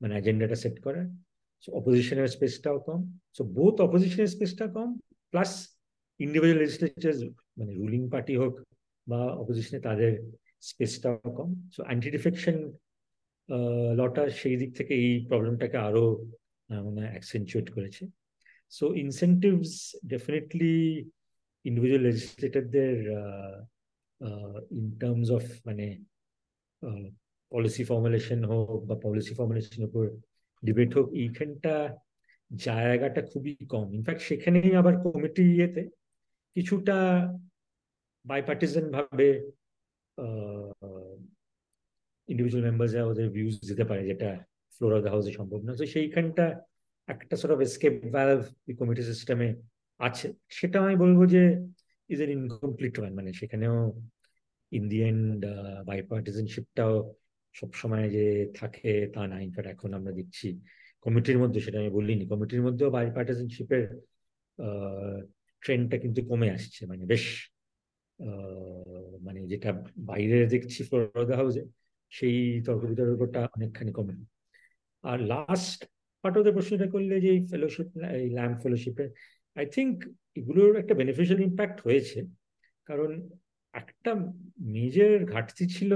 মানে এজেন্ডাটা সেট করার। সো অপোজিশনের স্পেসটাও কম। সো বোথ অপোজিশনের স্পেসটা কম প্লাস ইন্ডিভিজুয়াল লেজিসলেচার মানে রুলিং পার্টি হোক বা অপোজিশনে তাদের স্পেসটাও কম। সো অ্যান্টি ডিফেকশন লটা সেই দিক থেকে এই প্রবলেমটাকে আরও মানে অ্যাকসেন্চুয়েট করেছে। সো ইনসেন্টিভস ডেফিনেটলি ইন্ডিভিজুয়াল লেজিসলেটরদের ইন টার্মস অফ মানে পলিসি ফর্মুলেশন হোক বা পলিসি ফর্মুলেশনের উপর ডিবেট হোক, এইখানটা জায়গাটা খুবই কম। ইনফ্যাক্ট সেখানেই আবার কমিটি ইয়েতে কিছুটা বাইপার্টিসান ভাবে ইন্ডিভিজুয়াল মেম্বার্সরা ওদের ভিউজ দিতে পারে যেটা ফ্লোর অফ দ্য হাউসে সম্ভব না। তো সেইখানটা একটা sort of escape valve committee সিস্টেমে আছে। সেটা আমি বলব যে ইজ এন ইনকমপ্লিট ওয়ান মানে সেখানেও ইন দি এন্ড বাইপার্টিসানশিপটাও সবসময় যে থাকে তা না। ইনফ্যাক্ট এখন আমরা দেখছি কমিটির মধ্যে, সেটা আমি বলিনি কমিটির মধ্যেও বাইপার্টিসানশিপের ট্রেন্ডটা কিন্তু কমে আসছে। মানে বেশ মানে যেটা বাইরে দেখছি ফ্লোরদা হাউসে সেই তর্ক বিতর্কটা অনেকখানি কমে। আর লাস্ট পার্ট অফ দ্য প্রশ্নটা করলে যে ফেলোশিপ এই ল্যাম্প ফেলোশিপে আই থিঙ্ক এগুলোর একটা বেনিফিশিয়াল ইম্প্যাক্ট হয়েছে। কারণ একটা মেজর ঘাটতি ছিল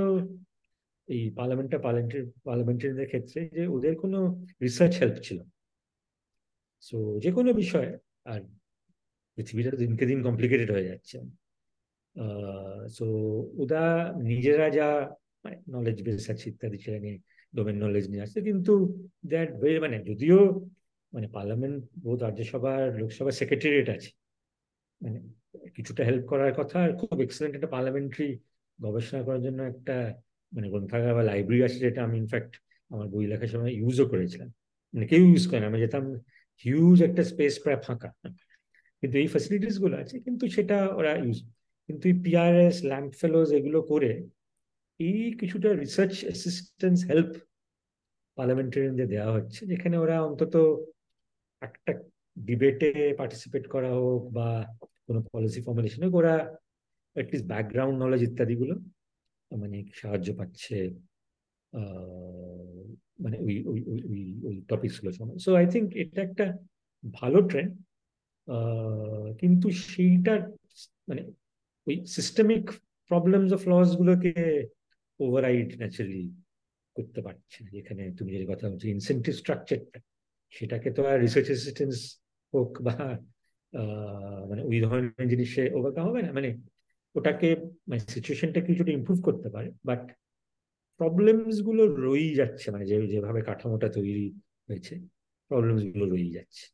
এই পার্লামেন্টটা, পার্লামেন্টারি, পার্লামেন্টারিদের ক্ষেত্রে যে ওদের কোনো রিসার্চ হেল্প ছিল সো যে কোনো বিষয়ে আর পৃথিবীটা দিনকে দিন কমপ্লিকেটেড হয়ে যাচ্ছে। সো ওরা নিজেরা যা নলেজ বেস আছে ইত্যাদি সেটা নিয়ে ডোমেন নলেজ নিয়ে আসছে। কিন্তু দ্যাট মানে যদিও মানে পার্লামেন্ট, বোধ রাজ্যসভা লোকসভা সেক্রেটারিয়েট আছে। মানে কিছুটা হেল্প করার কথা আর খুব এক্সেলেন্ট একটা পার্লামেন্টারি গবেষণা করার জন্য একটা মানে গ্রন্থাগার বা লাইব্রেরি আছে যেটা আমি ইনফ্যাক্ট আমার বই লেখার সময় ইউজও করেছিলাম। মানে কেউ ইউজ করে না, আমি যেতাম হিউজ একটা স্পেস প্রায় ফাঁকা। কিন্তু এই ফ্যাসিলিটিসগুলো আছে, কিন্তু সেটা ওরা ইউজ কিন্তু এই পিআরএস ল্যাম্প ফেলোজ এগুলো করে এই কিছুটা রিসার্চ অ্যাসিস্ট্যান্স হেল্প পার্লামেন্টারিয়ানদের দেওয়া হচ্ছে, যেখানে ওরা অন্তত একটা ডিবেটে পার্টিসিপেট করা হোক বা কোনো পলিসি ফর্মুলেশন হোক, ওরা অ্যাটলিস্ট ব্যাকগ্রাউন্ড নলেজ ইত্যাদিগুলো মানে সাহায্য পাচ্ছে মানে ওই ওই ওই ওই টপিকসগুলো সময়। সো আই থিঙ্ক এটা একটা ভালো ট্রেন্ড কিন্তু সেইটার মানে ওই সিস্টেমিক প্রবলেমস অফ লস গুলোকে ওভাররাইড ন্যাচারালি করতে পারছে না। যেখানে তুমি যে কথা বলছো ইনসেন্টিভ স্ট্রাকচারটা সেটাকে তো আর রিসার্চ অ্যাসিস্ট্যান্স হোক বা মানে ওই ধরনের জিনিসে ওভারকাম হবে না। মানে ওটাকে মানে সিচুয়েশনটা কিছুটা ইম্প্রুভ করতে পারে বাট প্রবলেমসগুলো রয়েই যাচ্ছে মানে যে যেভাবে কাঠামোটা তৈরি হয়েছে প্রবলেমসগুলো রয়েই যাচ্ছে।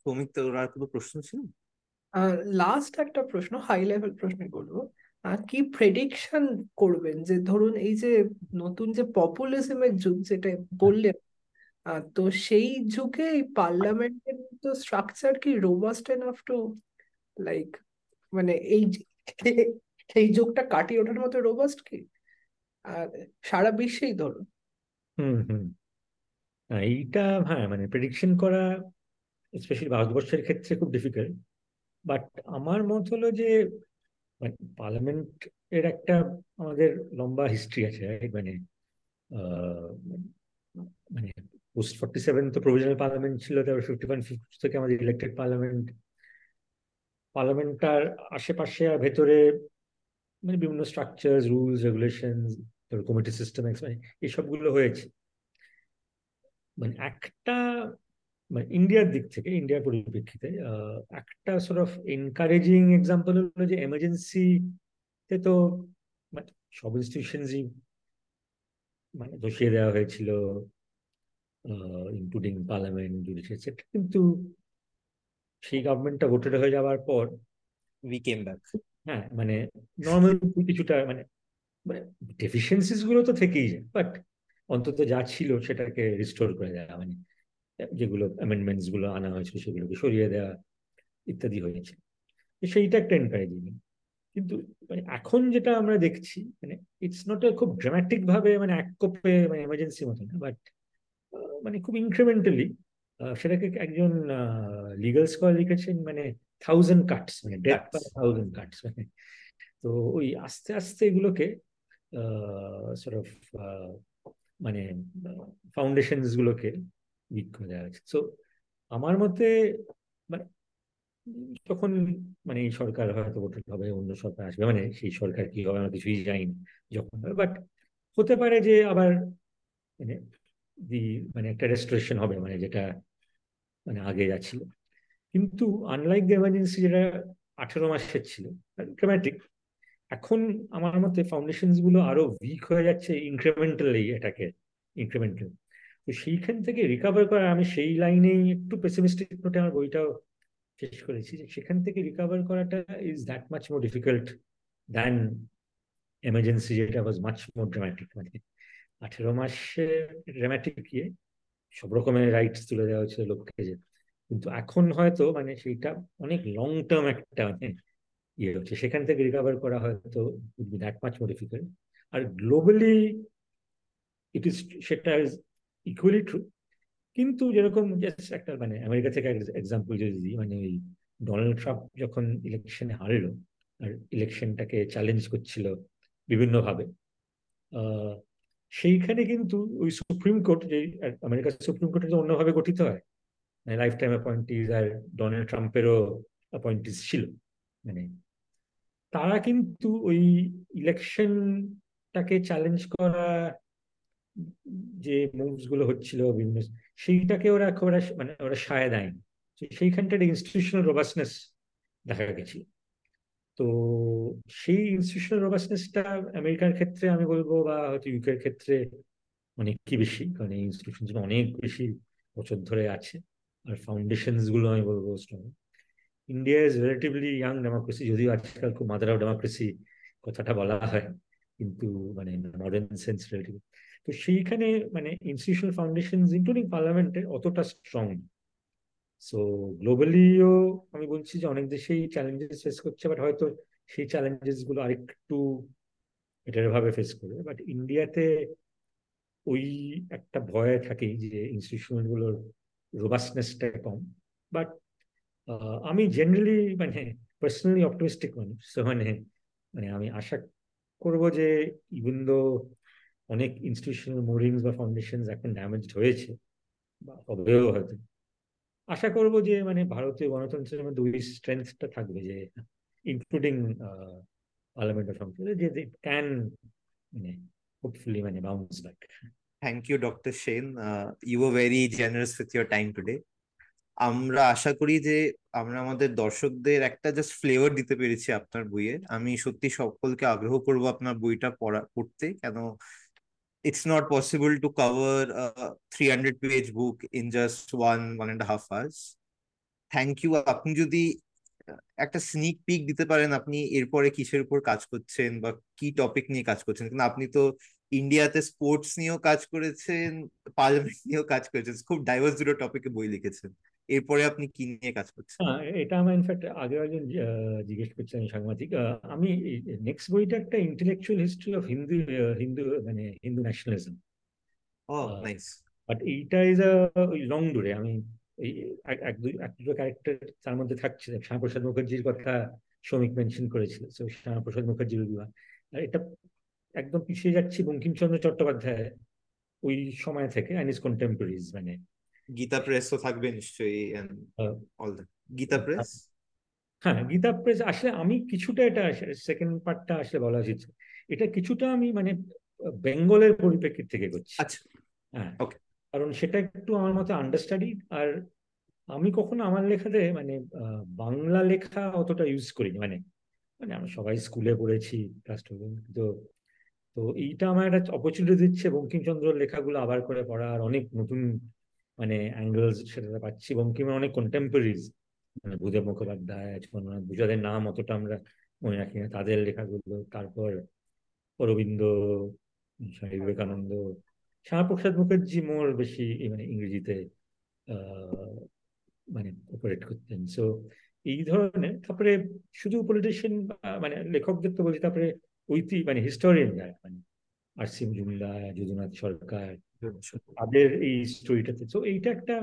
সৌমিক তোর আর কোনো প্রশ্ন ছিল? লাস্ট একটা প্রশ্ন হাই লেভেল প্রশ্ন করব কি প্রেডিকশন করবেন? যে ধরুন এই যে নতুন যে পপুলিজমের যুগ যেটা বললেন তো সেই যুগে এই পার্লামেন্টের তো স্ট্রাকচার কি রোবাস্ট এনাফ টু লাইক মানে এই এই যুগটা কাটিয়ে ওঠার মতো রোবাস্ট কি? আর সারা বিশ্বেই ধরো হুম হুম। এইটা হ্যাঁ মানে প্রেডিকশন করা স্পেশালি ভারতবর্ষের ক্ষেত্রে খুব ডিফিকাল্ট বাট আমার মত হলো যে মানে পার্লামেন্ট এর একটা আমাদের লম্বা হিস্ট্রি আছে মানে মানে পোস্ট ফর্টি সেভেন তো প্রভিশনাল পার্লামেন্ট ছিল, তারপর ফিফটি ওয়ান ফিফটি থেকে আমাদের ইলেক্টেড পার্লামেন্ট পার্লামেন্টটার আশেপাশে আর ভেতরে মানে বিভিন্ন structure rules regulation committee system এইসবগুলো হয়েছে। মানে একটা মানে ইন্ডিয়ার দিক থেকে ইন্ডিয়ার পরিপ্রেক্ষিতে একটা সর অফ এনকারেজিং এক্সাম্পল হলো যে এমার্জেন্সিতে তো মানে সব ইনস্টিটিউশনসই মানে বসিয়ে দেওয়া হয়েছিল ইনক্লুডিং পার্লামেন্ট জুডিশিয়ারি কিন্তু সেই গভর্নমেন্টটা ভোটেড হয়ে যাওয়ার পর উই কেম ব্যাক হ্যাঁ মানে নর্মাল কিছুটা মানে মানে ডেফিসিয়েন্সিসগুলো তো থেকেই যায় বাট অন্তত যা ছিল সেটাকে রিস্টোর করে দেওয়া মানে যেগুলো অ্যামেন্ডমেন্টসগুলো আনা হয়েছিল সেগুলোকে সরিয়ে দেওয়া ইত্যাদি হয়েছে। সেইটা একটা এনকারেজিং কিন্তু মানে এখন যেটা আমরা দেখছি মানে ইটস নট খুব ড্রামাটিক ভাবে মানে এক কোপে মানে এমার্জেন্সি মতো না বাট মানে খুব ইনক্রিমেন্টালি সেটাকে একজন লিগাল স্কলার লিখেছেন মানে থাউজেন্ড কাটস মানে ডেথ বাই থাউজেন্ড কাটস মানে। তো ওই আস্তে আস্তে এগুলোকে সরফ মানে ফাউন্ডেশনস গুলোকে উইক করে দেওয়া হয়েছে। সো আমার মতে মানে তখন মানে এই সরকার হয়তো ভোটের হবে অন্য সরকার আসবে মানে সেই সরকার কি হবে আমরা কিছুই জানি না যখন হবে বাট হতে পারে যে আবার মানে দি মানে একটা রেস্টোরেশন হবে মানে যেটা মানে আগে যাচ্ছিল। কিন্তু আনলাইক দ্য এমার্জেন্সি যেটা আঠেরো মাসের ছিল ড্রামাটিক এখন আমার মতে ফাউন্ডেশনসগুলো আরও উইক হয়ে যাচ্ছে ইনক্রিমেন্টালি এটাকে ইনক্রিমেন্টাল তো সেইখান থেকে রিকাভার করা আমি সেই লাইনেই একটু পেসিমিস্টিক নোটে আমার বইটাও শেষ করেছি যে সেখান থেকে রিকাভার করাটা is that much more difficult than emergency যেটা ওয়াজ মাচ মোর ড্রামাটিক মানে আঠেরো মাসে ড্রামাটিক গিয়ে সব রকমের রাইটস তুলে দেওয়া হয়েছিল লোককে যে, কিন্তু এখন হয়তো মানে সেইটা অনেক লং টার্ম একটা মানে ইয়ে হচ্ছে। সেখান থেকে রিকভার করা হয়তো দ্যাট মাচ মোর ডিফিকাল্ট আর গ্লোবালি ইট ইস সেটা ইজ ইকুয়ালি ট্রু কিন্তু যেরকম জাস্ট একটা মানে আমেরিকা থেকে এক্সাম্পল যদি দিই মানে ওই ডোনাল্ড ট্রাম্প যখন ইলেকশনে হারলো, আর ইলেকশনটাকে চ্যালেঞ্জ করছিল বিভিন্নভাবে সেইখানে কিন্তু ওই সুপ্রিম কোর্ট যে আমেরিকার সুপ্রিম কোর্ট যে অন্যভাবে গঠিত হয় মানে লাইফ টাইম অ্যাপয়েন্টিজ আর ডোনাল্ড ট্রাম্পেরও অ্যাপয়েন্টিজ ছিল মানে তারা কিন্তু ওই ইলেকশনটাকে চ্যালেঞ্জ করা, যে মুভসগুলো হচ্ছিল, বিভিন্ন সেইটাকে ওরা খুব মানে ওরা সায় দেয়নি। সেইখানটার ইনস্টিটিউশনাল রোবাসনেস দেখা গেছিল। তো সেই ইনস্টিটিউশনাল রোবাসনেসটা আমেরিকার ক্ষেত্রে আমি বলব বা হয়তো ইউকের ক্ষেত্রে অনেক কি বেশি? কারণ এই ইনস্টিটিউশন অনেক বেশি বছর ধরে আছে। আর ফাউন্ডেশনগুলো আমি বলব strong India is relatively young democracy যদিও আজকাল খুব মাদার অফ ডেমোক্রেসি কথাটা বলা হয়, কিন্তু মানে মডার্ন সেন্স রিলেটিভ তো সেইখানে মানে ইনস্টিটিউশনাল ফাউন্ডেশন ইনক্লুডিং পার্লামেন্টের অতটা স্ট্রং সো গ্লোবালিও আমি বলছি যে অনেক দেশেই চ্যালেঞ্জেস ফেস করছে বাট হয়তো সেই চ্যালেঞ্জেসগুলো আরেকটু বেটার ভাবে ফেস করবে। বাট ইন্ডিয়াতে ওই একটা ভয় থাকে যে ইনস্টিটিউশনগুলোর রোবাসনেসটা কম। বাট আমি জেনারেলি মানে পার্সোনালি অপটিমিস্টিক মানুষ। মানে মানে আমি আশা করব যে ইভেন দো অনেক ইনস্টিটিউশনাল মোরিংস বা ফাউন্ডেশন এখন ড্যামেজড হয়েছে, বা হবেও হয়তো। আশা করব যে মানে ভারতীয় গণতন্ত্রের মধ্যে ওই স্ট্রেংথটা থাকবে যে ইনক্লুডিং পার্লামেন্ট অফ সংসদ, যে ক্যান মানে হোপফুলি মানে bounce back thank you doctor Sen you are very generous with your time today আমরা আশা করি যে, আমরা আমাদের দর্শকদের একটা জাস্ট ফ্লেভার দিতে পেরেছি আপনার বইয়ের আমি সত্যি সকলকে আগ্রহ করব আপনার বইটা পড়া, পড়তে। কেন it's not possible to cover a 300 page book in just one one and a half hours. Thank you আপনি যদি একটা স্নিক পিক দিতে পারেন, আপনি এরপরে কিসের উপর কাজ করছেন বা কি টপিক নিয়ে কাজ করছেন? কিন্তু আপনি তো ইন্ডিয়াতে স্পোর্টস নিয়েও কাজ করেছেন পার্লামেন্ট নিয়েও কাজ করেছেন, খুব ডাইভার্স দুটো টপিকে বই লিখেছেন। এরপরে আপনি কি নিয়ে কাজ করছেন? হ্যাঁ এটা আমার ইনফ্যাক্ট আগে একজন জিজ্ঞেস করছেন সাংবাদিক। আমি নেক্সট বইটা একটা intellectual history of Hindu Hindu মানে Hindu nationalism O nice but এইটা ইজ আ লং ডুরে আমি এই এক দুই এক দুটো ক্যারেক্টার তার মধ্যে থাকছে। শ্যামাপ্রসাদ মুখার্জির কথা শ্রমিক মেনশন করেছিল তো শ্যামাপ্রসাদ মুখার্জির বিবাহ আর এটা একদম পিছিয়ে যাচ্ছি বঙ্কিমচন্দ্র চট্টোপাধ্যায় ওই সময় থেকে অ্যান্ড ইজ কন্টেম্পোরারিজ মানে গীতা প্রেস তো থাকবে নিশ্চয়ই অল গীতা প্রেস হ্যাঁ গীতা প্রেস আসলে আমি কিছুটা এটা সেকেন্ড পার্টটা আসলে বলা উচিত। এটা কিছুটা আমি মানে বেঙ্গলের পরিপ্রেক্ষিত থেকে করছি। আচ্ছা। হ্যাঁ। ওকে কারণ সেটা একটু আমার মতে আন্ডারস্টাডি আর আমি কখনো আমার লেখাতে মানে বাংলা লেখা অতটা ইউজ করিনি। মানে মানে আমরা সবাই স্কুলে পড়েছি ক্লাস তো তো এইটা আমার একটা অপরচুনিটি দিচ্ছে। বঙ্কিমচন্দ্রের লেখাগুলো আবার করে পড়া আর অনেক নতুন মানে অ্যাঙ্গেলস সেটা পাচ্ছি বঙ্কিমের অনেক কন্টেম্পোরারিজ মানে ভূদেব মুখোপাধ্যায় যাদের নাম অতটা আমরা মনে রাখি না। তাদের লেখাগুলো, তারপর অরবিন্দ স্বামী বিবেকানন্দ, শ্যামাপ্রসাদ মুখার্জি মোর বেশি মানে ইংরেজিতে মানে অপারেট করতেন। সো এই ধরনের, তারপরে শুধু পলিটিশিয়ান মানে লেখকদের তো বলছি, তারপরে ঐতি মানে হিস্টোরিয়ান যারা মানে আর সি মজুমদার যদুনাথ সরকার তাদের এই স্টোরিটাতে তো এইটা একটা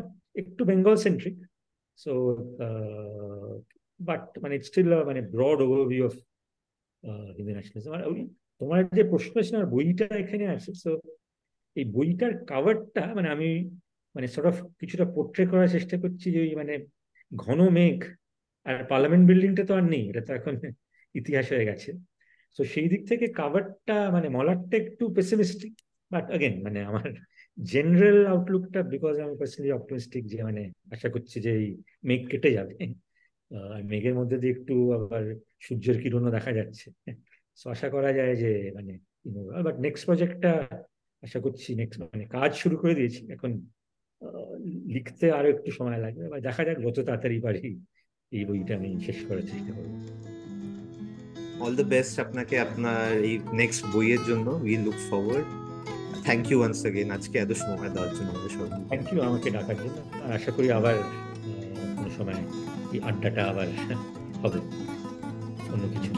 একটু বেঙ্গল সেন্ট্রিক সো বাট মানে স্টিল মানে broad overview of Hindu nationalism আর ওই তোমার যে প্রশ্ন ছিল বইটা এখানে আছে। সো এই বইটার কাভারটা মানে আমি মানে সর্ট অফ কিছুটা পোর্ট্রে করার চেষ্টা করছি যে ওই মানে ঘন মেঘ আর পার্লামেন্ট বিল্ডিংটা তো আর নেই। এটা তো এখন ইতিহাস হয়ে গেছে। তো সেই দিক থেকে কাভারটা মানে মলারটা একটু পেসিমিস্টিক বাট আগেন মানে আমার জেনারেল আউটলুকটা বিকজ আমি পার্সোনালি অপটিমিস্টিক যে মানে আশা করছি যে এই মেঘ কেটে যাবে। আর মেঘের মধ্যে দিয়ে একটু আবার সূর্যের কিরণও দেখা যাচ্ছে। সো আশা করা যায় যে মানে বাট নেক্সট প্রজেক্টটা আশা করছি নেক্সট মানে কাজ শুরু করে দিয়েছি। এখন লিখতে আরও একটু সময় লাগবে, বা দেখা যাক যত তাড়াতাড়ি পারি এই বইটা আমি শেষ করার চেষ্টা করব। অল দ্য বেস্ট আপনাকে আপনার এই নেক্সট বইয়ের জন্য we look forward thank you once again আজকে এত সময় দেওয়ার জন্য আমাদের সবাই থ্যাংক ইউ আমাকে ডাকার জন্য আশা করি আবার সময় এই আড্ডাটা আবার হবে অন্য কিছু